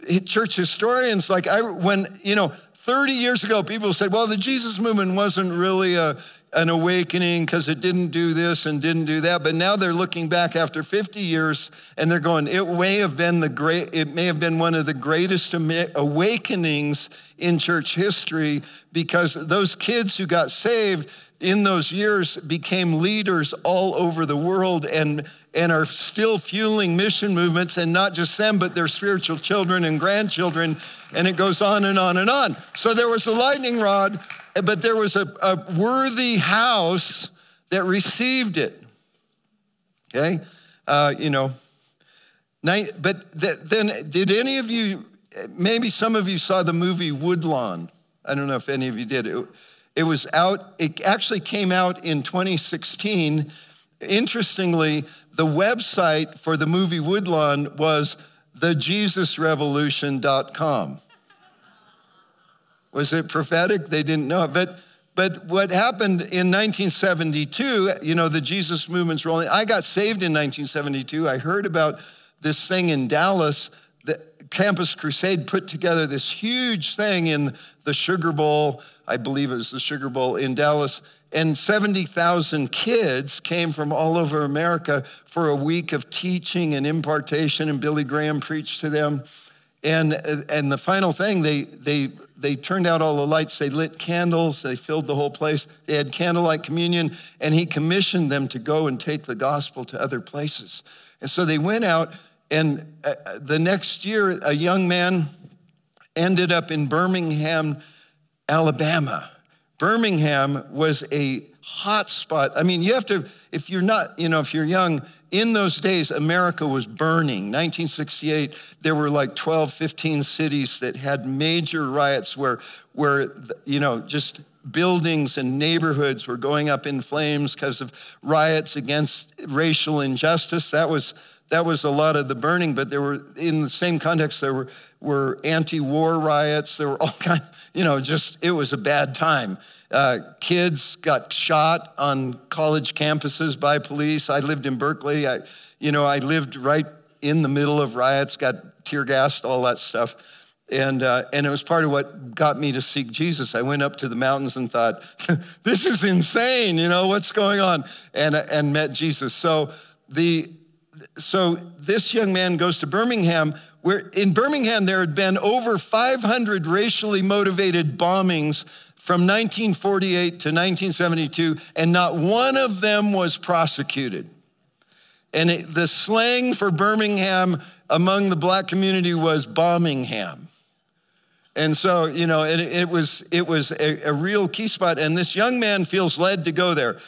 eh, church historians, like I, when, you know, 30 years ago, people said, well, the Jesus movement wasn't really a, an awakening because it didn't do this and didn't do that. But now they're looking back after 50 years and they're going, it may have been the great, it may have been one of the greatest awakenings in church history because those kids who got saved in those years became leaders all over the world and and are still fueling mission movements and not just them but their spiritual children and grandchildren and it goes on and on and on so there was a lightning rod but there was a, a worthy house that received it. Okay? Uh, you know, but then did any of you, maybe some of you saw the movie Woodlawn. I don't know if any of you did. It, it was out, it actually came out in 2016. Interestingly, the website for the movie Woodlawn was thejesusrevolution.com. Was it prophetic? They didn't know it. But, but what happened in 1972, you know, the Jesus movement's rolling. I got saved in 1972. I heard about this thing in Dallas. The Campus Crusade put together this huge thing in the Sugar Bowl. I believe it was the Sugar Bowl in Dallas. And 70,000 kids came from all over America for a week of teaching and impartation, and Billy Graham preached to them. And, and the final thing, they, they they turned out all the lights, they lit candles, they filled the whole place. They had candlelight communion, and he commissioned them to go and take the gospel to other places. And so they went out, and uh, the next year, a young man ended up in Birmingham, Alabama. Birmingham was a hot spot. I mean, you have to, if you're not, you know, if you're young, in those days, America was burning. 1968, there were like 12, 15 cities that had major riots where, where you know, just buildings and neighborhoods were going up in flames because of riots against racial injustice. That was, that was a lot of the burning, but there were, in the same context, there were, were anti war riots. There were all (laughs) kinds, you know, just, it was a bad time. Uh, kids got shot on college campuses by police. I lived in Berkeley. I, you know, I lived right in the middle of riots, got tear gassed, all that stuff. And, uh, and it was part of what got me to seek Jesus. I went up to the mountains and thought, (laughs) this is insane, you know, what's going on? And, and met Jesus. So, the, so this young man goes to Birmingham, where in Birmingham there had been over 500 racially motivated bombings from 1948 to 1972, and not one of them was prosecuted. And it, the slang for Birmingham among the black community was bombingham. And so, you know, it, it was, it was a, a, real key spot. And this young man feels led to go there.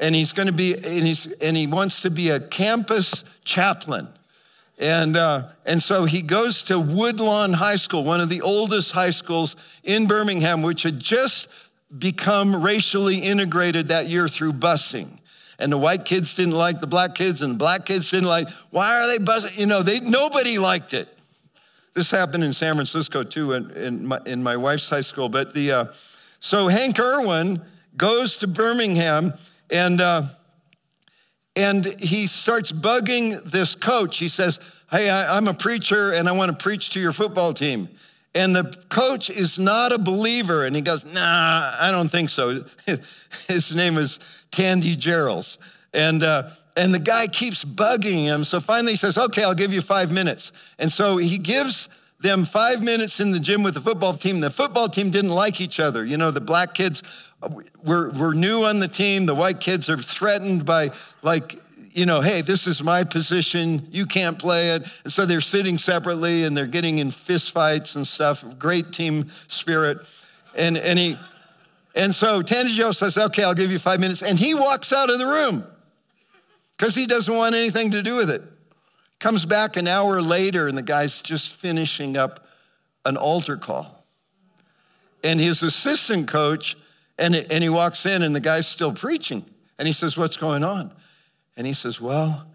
And he's going to be, and, he's, and he wants to be a campus chaplain. And, uh, and so he goes to Woodlawn High School, one of the oldest high schools in Birmingham, which had just become racially integrated that year through busing. And the white kids didn't like the black kids, and the black kids didn't like, why are they busing? You know, they, nobody liked it. This happened in San Francisco too, in, in, my, in my wife's high school. But the, uh, so Hank Erwin goes to Birmingham and, uh, and he starts bugging this coach. He says, Hey, I, I'm a preacher and I want to preach to your football team. And the coach is not a believer. And he goes, Nah, I don't think so. (laughs) His name is Tandy Gerelds. And, uh, and the guy keeps bugging him. So finally he says, Okay, I'll give you five minutes. And so he gives them five minutes in the gym with the football team. The football team didn't like each other. You know, the black kids were, were new on the team. The white kids are threatened by, like, you know, hey, this is my position. You can't play it. And so they're sitting separately and they're getting in fistfights and stuff. Great team spirit. And, and he, and so Tandy Joe says, okay, I'll give you five minutes. And he walks out of the room because he doesn't want anything to do with it. Comes back an hour later and the guy's just finishing up an altar call. And his assistant coach and, and he walks in, and the guy's still preaching. And he says, What's going on? And he says, Well,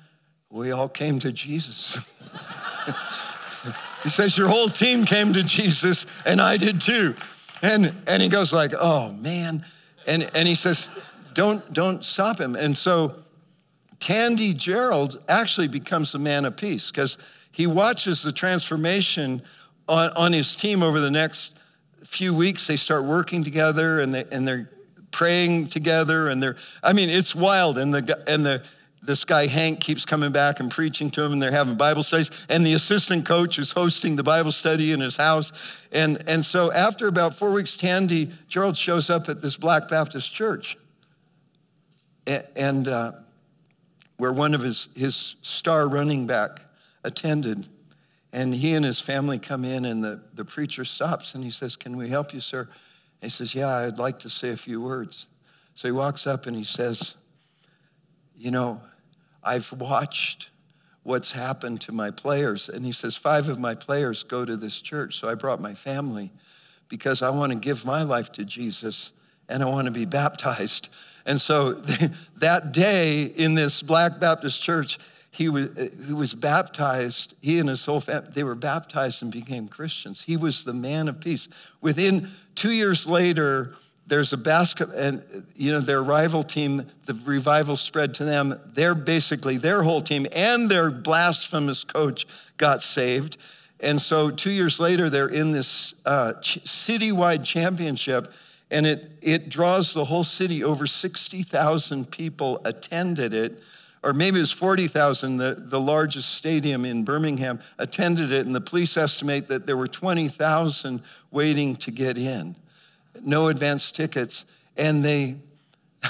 we all came to Jesus. (laughs) he says, Your whole team came to Jesus, and I did too. And, and he goes like, oh man. And, and he says, don't, don't stop him. And so Tandy Gerelds actually becomes a man of peace because he watches the transformation on, on his team over the next few weeks, they start working together and, they, and they're praying together, and they're, I mean, it's wild. And the, and the, this guy Hank keeps coming back and preaching to him, and they're having Bible studies. And the assistant coach is hosting the Bible study in his house. And, and so after about four weeks, Tandy Gerelds shows up at this Black Baptist church. And uh, where one of his, his star running back attended. And he and his family come in, and the, the preacher stops and he says, Can we help you, sir? And he says, Yeah, I'd like to say a few words. So he walks up and he says, You know, I've watched what's happened to my players. And he says, Five of my players go to this church. So I brought my family because I want to give my life to Jesus and I want to be baptized. And so (laughs) that day in this Black Baptist church, he was, he was baptized, he and his whole family, they were baptized and became Christians. He was the man of peace. Within two years later, there's a basket, and you know, their rival team, the revival spread to them. They're basically, their whole team and their blasphemous coach got saved. And so two years later, they're in this uh, citywide championship, and it, it draws the whole city. Over 60,000 people attended it or maybe it was 40,000, the, the largest stadium in Birmingham attended it, and the police estimate that there were 20,000 waiting to get in. No advance tickets. And they, (laughs)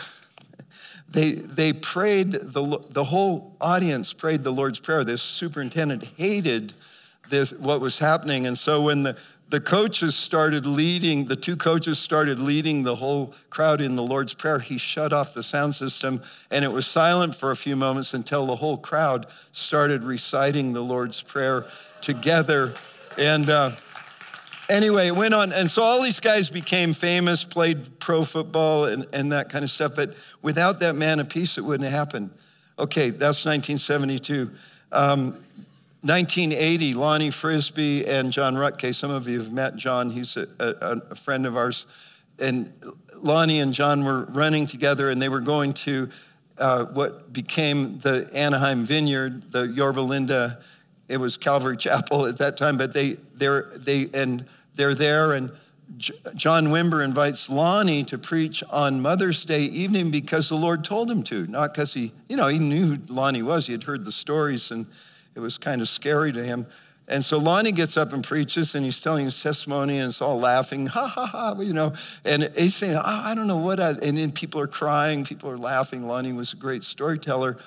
they, they prayed, the, the whole audience prayed the Lord's Prayer. This superintendent hated this, what was happening. And so when the, the coaches started leading, the two coaches started leading the whole crowd in the Lord's Prayer. He shut off the sound system and it was silent for a few moments until the whole crowd started reciting the Lord's Prayer together. And uh, anyway, it went on. And so all these guys became famous, played pro football and, and that kind of stuff. But without that man of peace, it wouldn't have happened. Okay, that's 1972. Um, 1980, Lonnie Frisbee and John Ruttkay, some of you have met John, he's a, a, a, friend of ours. And Lonnie and John were running together and they were going to uh, what became the Anaheim Vineyard, the Yorba Linda. It was Calvary Chapel at that time, but they, they're, they, and they're there. And John Wimber invites Lonnie to preach on Mother's Day evening because the Lord told him to, not because he, you know, he knew who Lonnie was. He had heard the stories and it was kind of scary to him. And so Lonnie gets up and preaches, and he's telling his testimony, and it's all laughing, ha ha ha, you know. And he's saying, oh, I don't know what, I, and then people are crying, people are laughing. Lonnie was a great storyteller.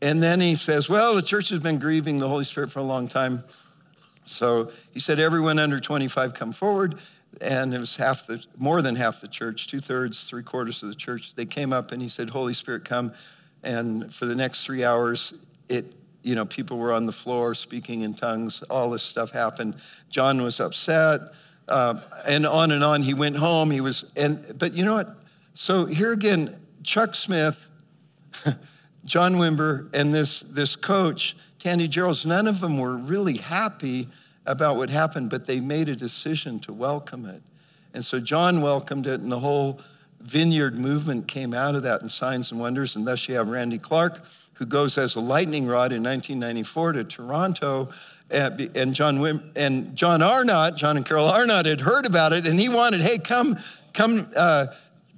And then he says, Well, the church has been grieving the Holy Spirit for a long time. So he said, Everyone under 25 come forward. And it was half the, more than half the church, two thirds, three quarters of the church. They came up and he said, Holy Spirit, come. And for the next three hours, it you know, people were on the floor speaking in tongues. All this stuff happened. John was upset, uh, and on and on. He went home. He was, and but you know what? So here again, Chuck Smith, (laughs) John Wimber, and this this coach, Tandy Gerelds. None of them were really happy about what happened, but they made a decision to welcome it. And so John welcomed it, and the whole vineyard movement came out of that in signs and wonders. And thus you have Randy Clark who goes as a lightning rod in 1994 to Toronto. And John, and John Arnott, John and Carol Arnott had heard about it, and he wanted, hey, come, come uh,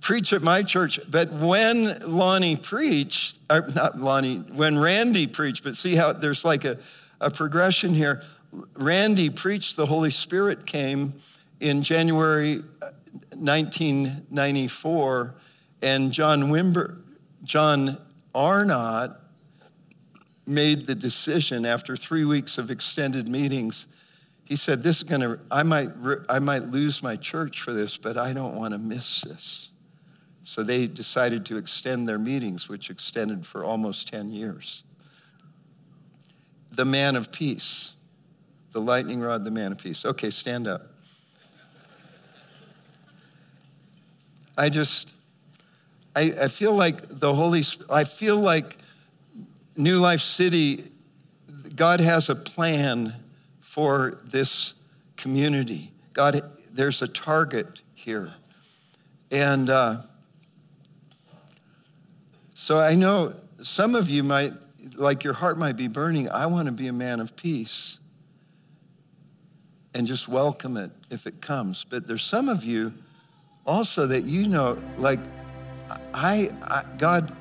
preach at my church. But when Lonnie preached, not Lonnie, when Randy preached, but see how there's like a, a progression here. Randy preached, the Holy Spirit came in January 1994, uh, and John Wimber, John Arnott made the decision after three weeks of extended meetings. He said, This is going to, I might, I might lose my church for this, but I don't want to miss this. So they decided to extend their meetings, which extended for almost 10 years. The man of peace, the lightning rod, the man of peace. Okay, stand up. I just, I, I feel like the Holy, I feel like New Life City, God has a plan for this community. God, there's a target here. And uh, so I know some of you might, like your heart might be burning. I want to be a man of peace and just welcome it if it comes. But there's some of you also that you know, like, I, I God,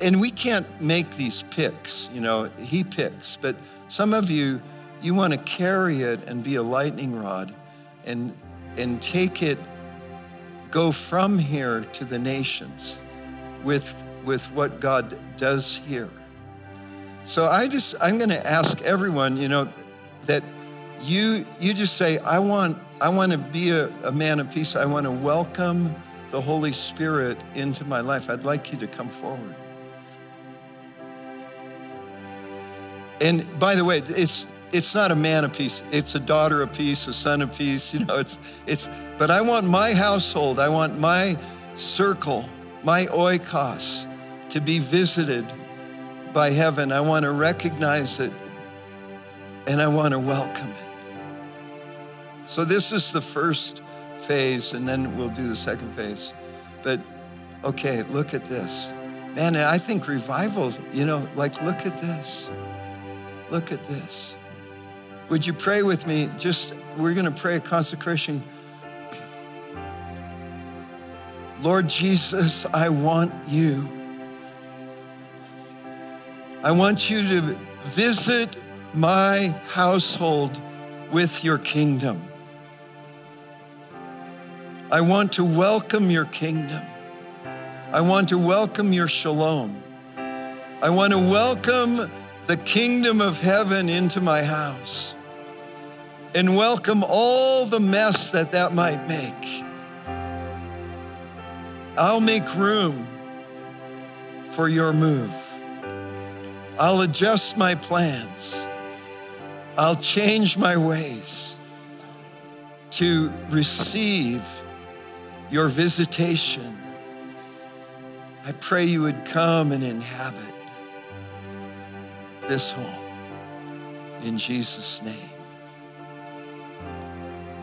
and we can't make these picks, you know, He picks, but some of you, you want to carry it and be a lightning rod and, and take it, go from here to the nations with, with what God does here. So I just, I'm going to ask everyone, you know, that you, you just say, I want, I want to be a, a man of peace. I want to welcome the Holy Spirit into my life. I'd like you to come forward. And by the way, it's it's not a man of peace. It's a daughter of peace, a son of peace. (laughs) You know, it's it's. But I want my household. I want my circle, my oikos, to be visited by heaven. I want to recognize it, and I want to welcome it. So this is the first phase, and then we'll do the second phase. But okay, look at this. Man, I think revivals, you know, like look at this. Look at this. Would you pray with me? Just, we're going to pray a consecration. Lord Jesus, I want you. I want you to visit my household with your kingdom. I want to welcome your kingdom. I want to welcome your shalom. I want to welcome the kingdom of heaven into my house and welcome all the mess that that might make. I'll make room for your move. I'll adjust my plans. I'll change my ways to receive your visitation. I pray you would come and inhabit this home in Jesus' name.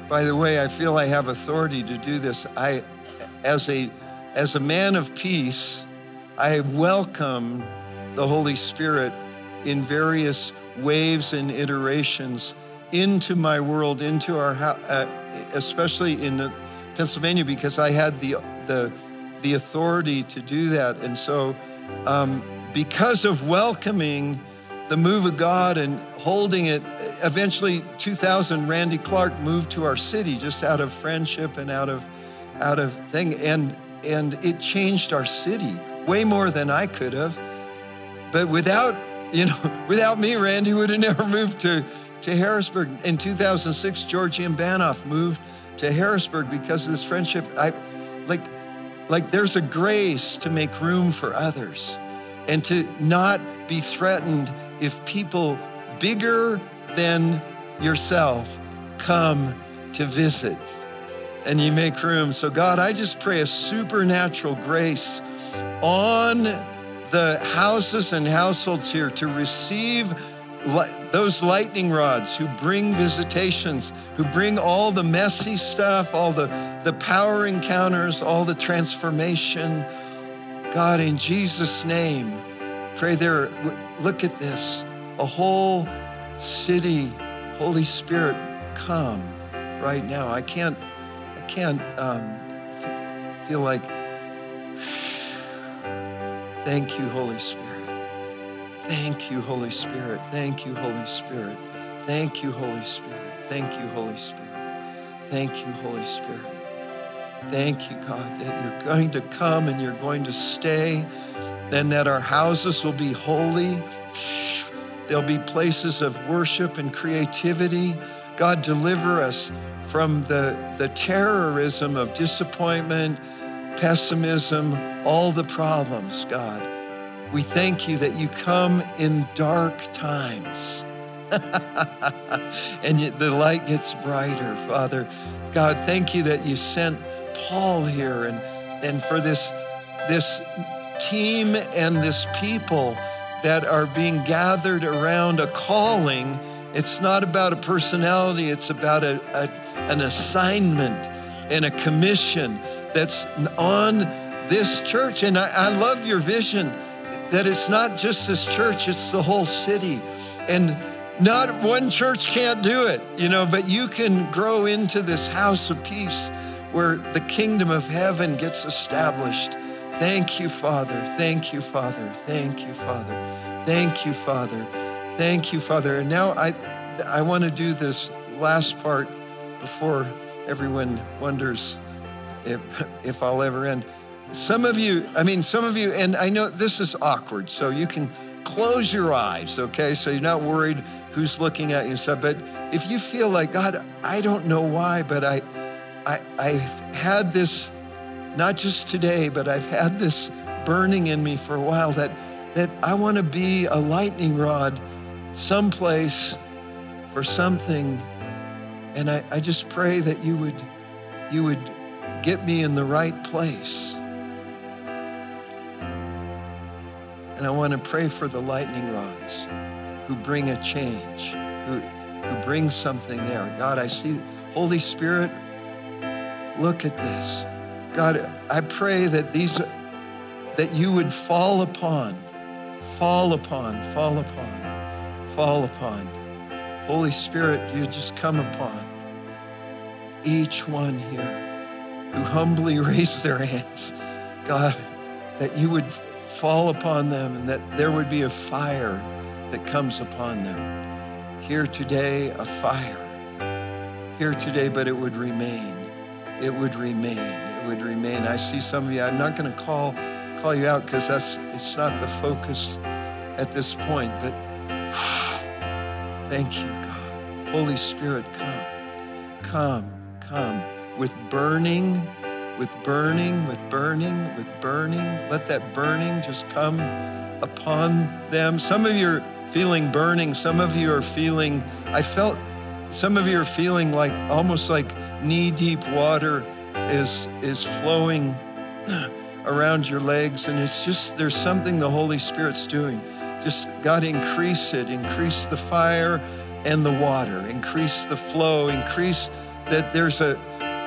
By the way, I feel I have authority to do this. I, as a, as a man of peace, I welcome the Holy Spirit in various waves and iterations into my world, into our uh, especially in Pennsylvania, because I had the, the, the authority to do that. And so, um, because of welcoming the move of God and holding it. Eventually, 2000, Randy Clark moved to our city just out of friendship and out of, out of thing, and and it changed our city way more than I could have. But without you know, (laughs) without me, Randy would have never moved to to Harrisburg. In 2006, Georgian Banov moved to Harrisburg because of this friendship. I like like there's a grace to make room for others and to not be threatened if people bigger than yourself come to visit and you make room. So, God, I just pray a supernatural grace on the houses and households here to receive those lightning rods who bring visitations, who bring all the messy stuff, all the, the power encounters, all the transformation. God, in Jesus' name, pray there, look at this. A whole city, Holy Spirit, come right now. I can't, I can't um, feel like, (sighs) thank you, Holy Spirit. Thank you, Holy Spirit. Thank you, Holy Spirit. Thank you, Holy Spirit. Thank you, Holy Spirit. Thank you, Holy Spirit. Thank you, God, that you're going to come and you're going to stay and that our houses will be holy. There'll be places of worship and creativity. God, deliver us from the, the terrorism of disappointment, pessimism, all the problems, God. We thank you that you come in dark times. (laughs) and the light gets brighter, Father. God, thank you that you sent Paul here and, and for this, this team and this people that are being gathered around a calling. It's not about a personality, it's about a, a, an assignment and a commission that's on this church. And I, I love your vision that it's not just this church, it's the whole city. And not one church can't do it, you know, but you can grow into this house of peace where the kingdom of heaven gets established Thank you, Father. Thank you, Father. Thank you, Father. Thank you, Father. Thank you, Father. And now I, I want to do this last part before everyone wonders if, if I'll ever end. Some of you, I mean, some of you, and I know this is awkward, so you can close your eyes, okay? So you're not worried who's looking at you and stuff. But if you feel like, God, I don't know why, but I, I, I've had this, not just today, but I've had this burning in me for a while that, that I want to be a lightning rod someplace for something. And I, I just pray that you would, you would get me in the right place. And I want to pray for the lightning rods who bring a change, who, who bring something there. God, I see, Holy Spirit, look at this. God, I pray that these, that you would fall upon, fall upon, fall upon, fall upon. Holy Spirit, you just come upon each one here who humbly (laughs) raised their hands. God, that you would fall upon them and that there would be a fire that comes upon them. Here today, a fire. Here today, but it would remain. It would remain. It would remain. I see some of you, I'm not going to call call you out because that's it's not the focus at this point, but (sighs) thank you, God. Holy Spirit, come. Come, come with burning with burning, with burning, with burning. Let that burning just come upon them. Some of you are feeling burning. Some of you are feeling, I felt, some of you are feeling like almost like knee deep water is, is flowing (clears throat) around your legs. And it's just, there's something the Holy Spirit's doing. Just, God, increase it, increase the fire and the water, increase the flow, increase that there's a,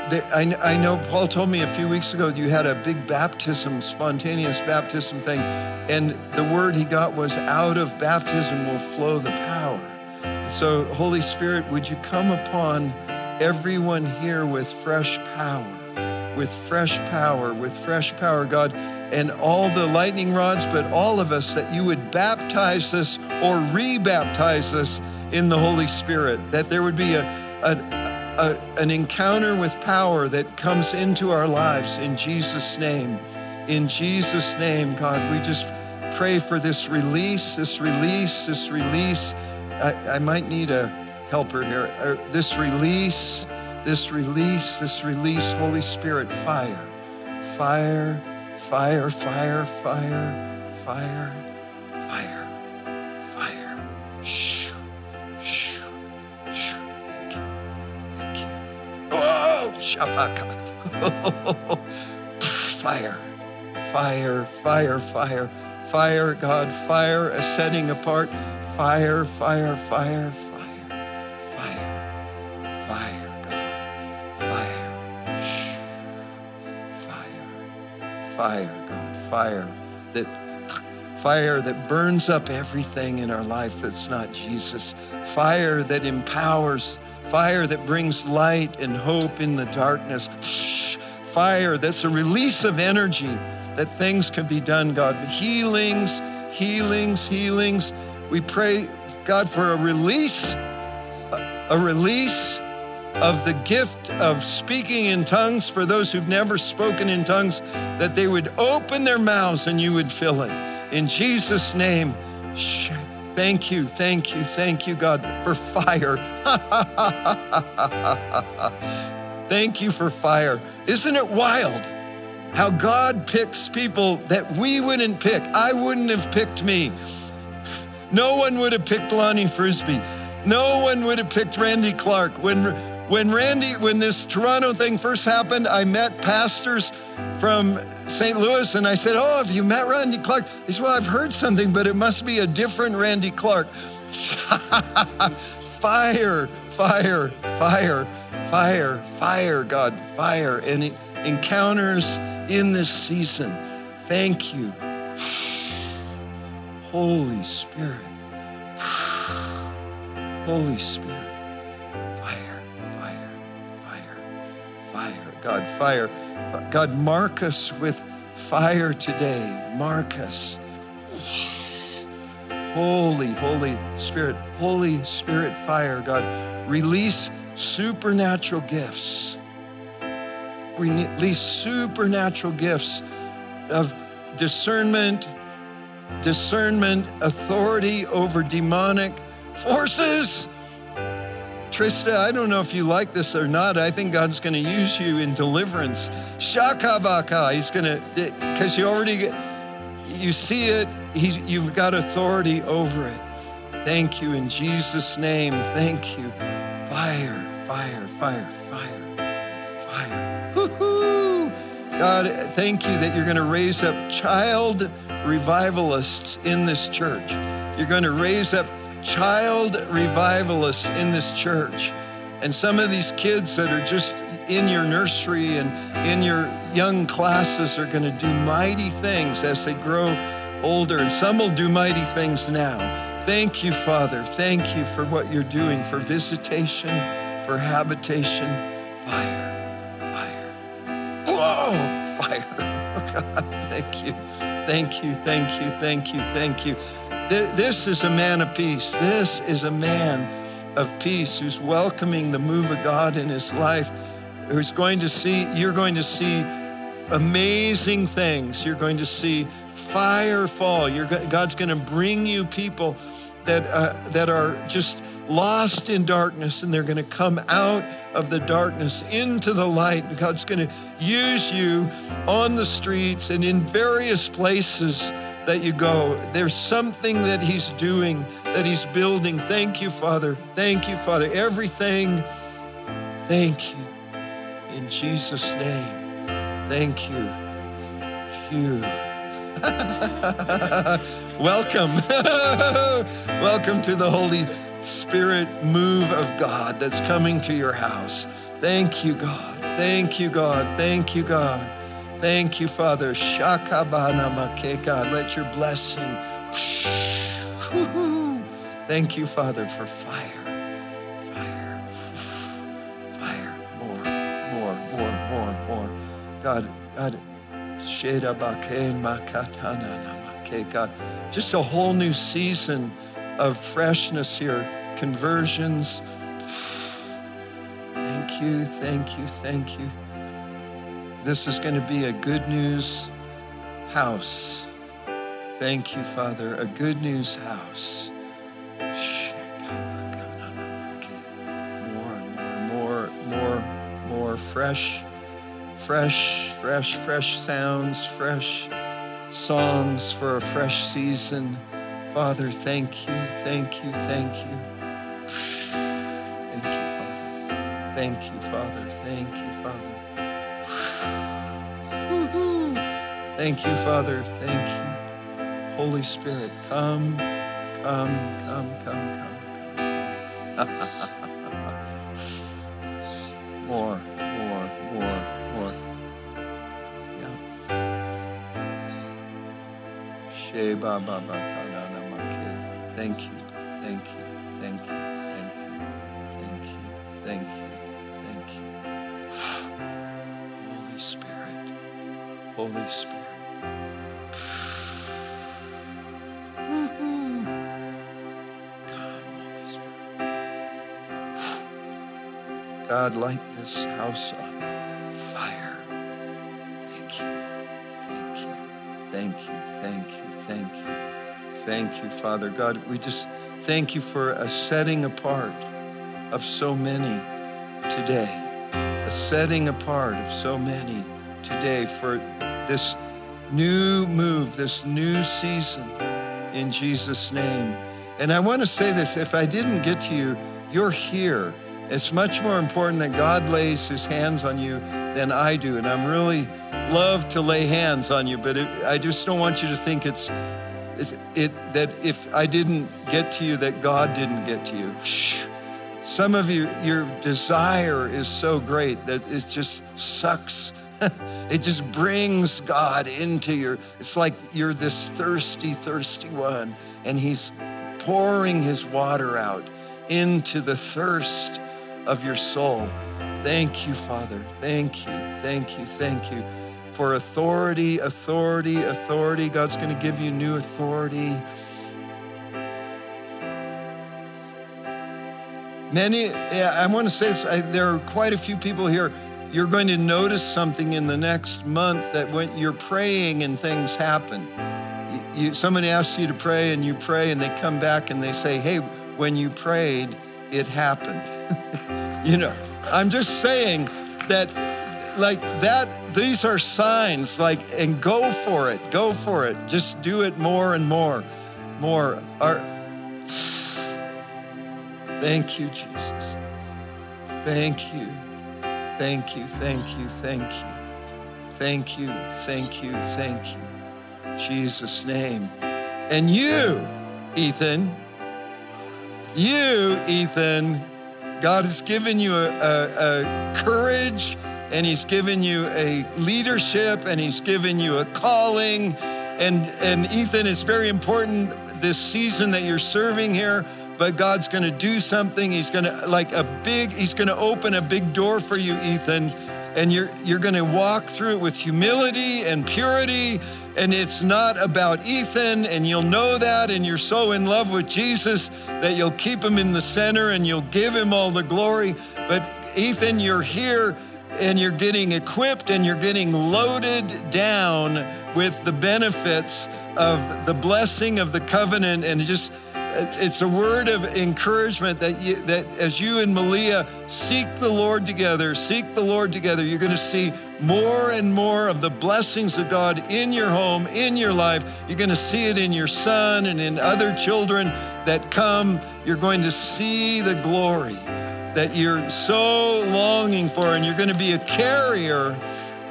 I, I know Paul told me a few weeks ago you had a big baptism, spontaneous baptism thing, and the word he got was out of baptism will flow the power. So, Holy Spirit, would you come upon everyone here with fresh power, with fresh power, with fresh power, God, and all the lightning rods, but all of us, that you would baptize us or re baptize us in the Holy Spirit, that there would be a, a a, an encounter with power that comes into our lives in Jesus' name. In Jesus' name, God, we just pray for this release, this release, this release. I, I might need a helper here. Uh, this release, this release, this release, Holy Spirit, fire, fire, fire, fire, fire, fire, fire, fire. Shh. Shabaka. (laughs) fire, fire, fire, fire, fire, God, fire, a setting apart. Fire, fire, fire, fire, fire, fire, God, fire, fire, fire, God, fire that fire that burns up everything in our life that's not Jesus, fire that empowers fire that brings light and hope in the darkness, fire that's a release of energy that things can be done, God. Healings, healings, healings. We pray, God, for a release, a release of the gift of speaking in tongues for those who've never spoken in tongues, that they would open their mouths and you would fill it. In Jesus' name, Thank you, thank you, thank you, God, for fire. (laughs) thank you for fire. Isn't it wild how God picks people that we wouldn't pick? I wouldn't have picked me. No one would have picked Lonnie Frisbee. No one would have picked Randy Clark. When, when Randy, when this Toronto thing first happened, I met pastors from St. Louis and I said, Oh, have you met Randy Clark? He said, Well, I've heard something, but it must be a different Randy Clark. (laughs) fire, fire, fire, fire, fire, God, fire. And encounters in this season. Thank you. (sighs) Holy Spirit. (sighs) Holy Spirit. God, fire. God, mark us with fire today. Marcus. Holy, Holy Spirit, Holy Spirit fire, God. Release supernatural gifts. Release supernatural gifts of discernment, discernment, authority over demonic forces. Trista, I don't know if you like this or not. I think God's going to use you in deliverance. Shakabaka, He's going to, because you already, you see it, he's, you've got authority over it. Thank you in Jesus' name. Thank you. Fire, fire, fire, fire, fire. Woo-hoo. God, thank you that you're going to raise up child revivalists in this church. You're going to raise up child revivalists in this church. And some of these kids that are just in your nursery and in your young classes are going to do mighty things as they grow older. And some will do mighty things now. Thank you, Father. Thank you for what you're doing for visitation, for habitation. Fire, fire. Whoa, fire. (laughs) Oh, God. thank you. Thank you, thank you, thank you, thank you. This is a man of peace. This is a man of peace who's welcoming the move of God in his life, who's going to see, you're going to see amazing things. You're going to see fire fall. You're, God's going to bring you people that, uh, that are just lost in darkness and they're going to come out of the darkness into the light. God's going to use you on the streets and in various places that you go. There's something that He's doing, that He's building. Thank you, Father. Thank you, Father. Everything, thank you. In Jesus' name, thank you. You. (laughs) Welcome. (laughs) Welcome to the Holy Spirit move of God that's coming to your house. Thank you, God. Thank you, God. Thank you, God. Thank you, Father. Makeka. Let your blessing. (laughs) Thank you, Father, for fire. Fire. Fire. More, more, more, more, more. God, God. God. Just a whole new season of freshness here. Conversions. (sighs) Thank you, thank you, thank you. This is going to be a good news house. Thank you, Father. A good news house. More, more, more, more, more fresh, fresh, fresh, fresh sounds, fresh songs for a fresh season. Father, thank you, thank you, thank you. Thank you, Father. Thank you, Father. Thank you, Father. Thank you. Holy Spirit, come, come, come, come, come, come. (laughs) more, more, more, more. Yeah. Sheba ba ba ta na na ma ke. Thank you, thank you, thank you, thank you, thank you, thank you, thank you. (sighs) Holy Spirit, Holy Spirit. God, light this house on fire. Thank you. Thank you. Thank you. Thank you. Thank you. Thank you, Father. God, we just thank you for a setting apart of so many today. A setting apart of so many today for this new move, this new season in Jesus' name. And I want to say this if I didn't get to you, you're here. It's much more important that God lays his hands on you than I do. And I'm really love to lay hands on you, but it, I just don't want you to think it's, it's it that if I didn't get to you, that God didn't get to you. Shh. Some of you, your desire is so great that it just sucks. (laughs) it just brings God into your, it's like you're this thirsty, thirsty one, and He's pouring His water out into the thirst of your soul. Thank you, Father. Thank you, thank you, thank you for authority, authority, authority. God's going to give you new authority. Many, yeah, I want to say this, I, there are quite a few people here. You're going to notice something in the next month that when you're praying and things happen. You, you, someone asks you to pray and you pray and they come back and they say, hey, when you prayed, it happened. (laughs) you know, I'm just saying that like that these are signs like and go for it go for it just do it more and more more our Thank you, Jesus. Thank you. Thank you. Thank you. Thank you. Thank you. Thank you. Thank you. Jesus' name. And you, Ethan, you, Ethan, God has given you a, a, a courage and He's given you a leadership and He's given you a calling. And, and Ethan, it's very important this season that you're serving here but God's to do something. He's to like a big he's to open a big door for you, Ethan, and you're you're to walk through it with humility and purity and it's not about Ethan and you'll know that and you're so in love with Jesus that you'll keep him in the center and you'll give him all the glory. But Ethan, you're here and you're getting equipped and you're getting loaded down with the benefits of the blessing of the covenant and just it's a word of encouragement that you, that as you and Malia seek the Lord together, seek the Lord together, you're going to see more and more of the blessings of God in your home, in your life. You're going to see it in your son and in other children that come. You're going to see the glory that you're so longing for, and you're going to be a carrier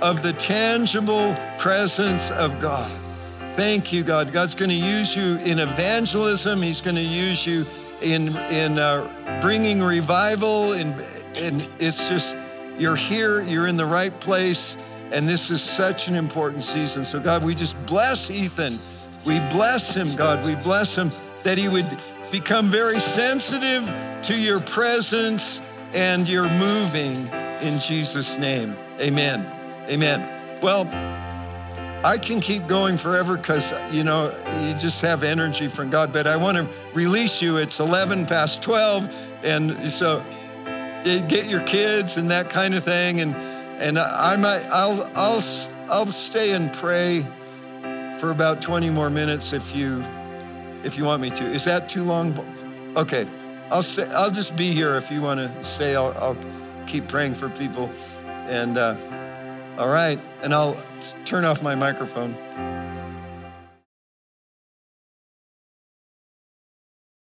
of the tangible presence of God. Thank you, God. God's going to use you in evangelism. He's going to use you in in uh, bringing revival, and and it's just you're here. You're in the right place, and this is such an important season. So, God, we just bless Ethan. We bless him, God. We bless him that he would become very sensitive to your presence and your moving in Jesus' name. Amen. Amen. Well. I can keep going forever because, you know, you just have energy from God. But I want to release you. It's 11 past 12. And so get your kids and that kind of thing. And, and I might, I'll, I'll, I'll stay and pray for about 20 more minutes if you, if you want me to. Is that too long? Okay. I'll, stay, I'll just be here if you want to stay. I'll, I'll keep praying for people. And, uh, all right, and I'll turn off my microphone.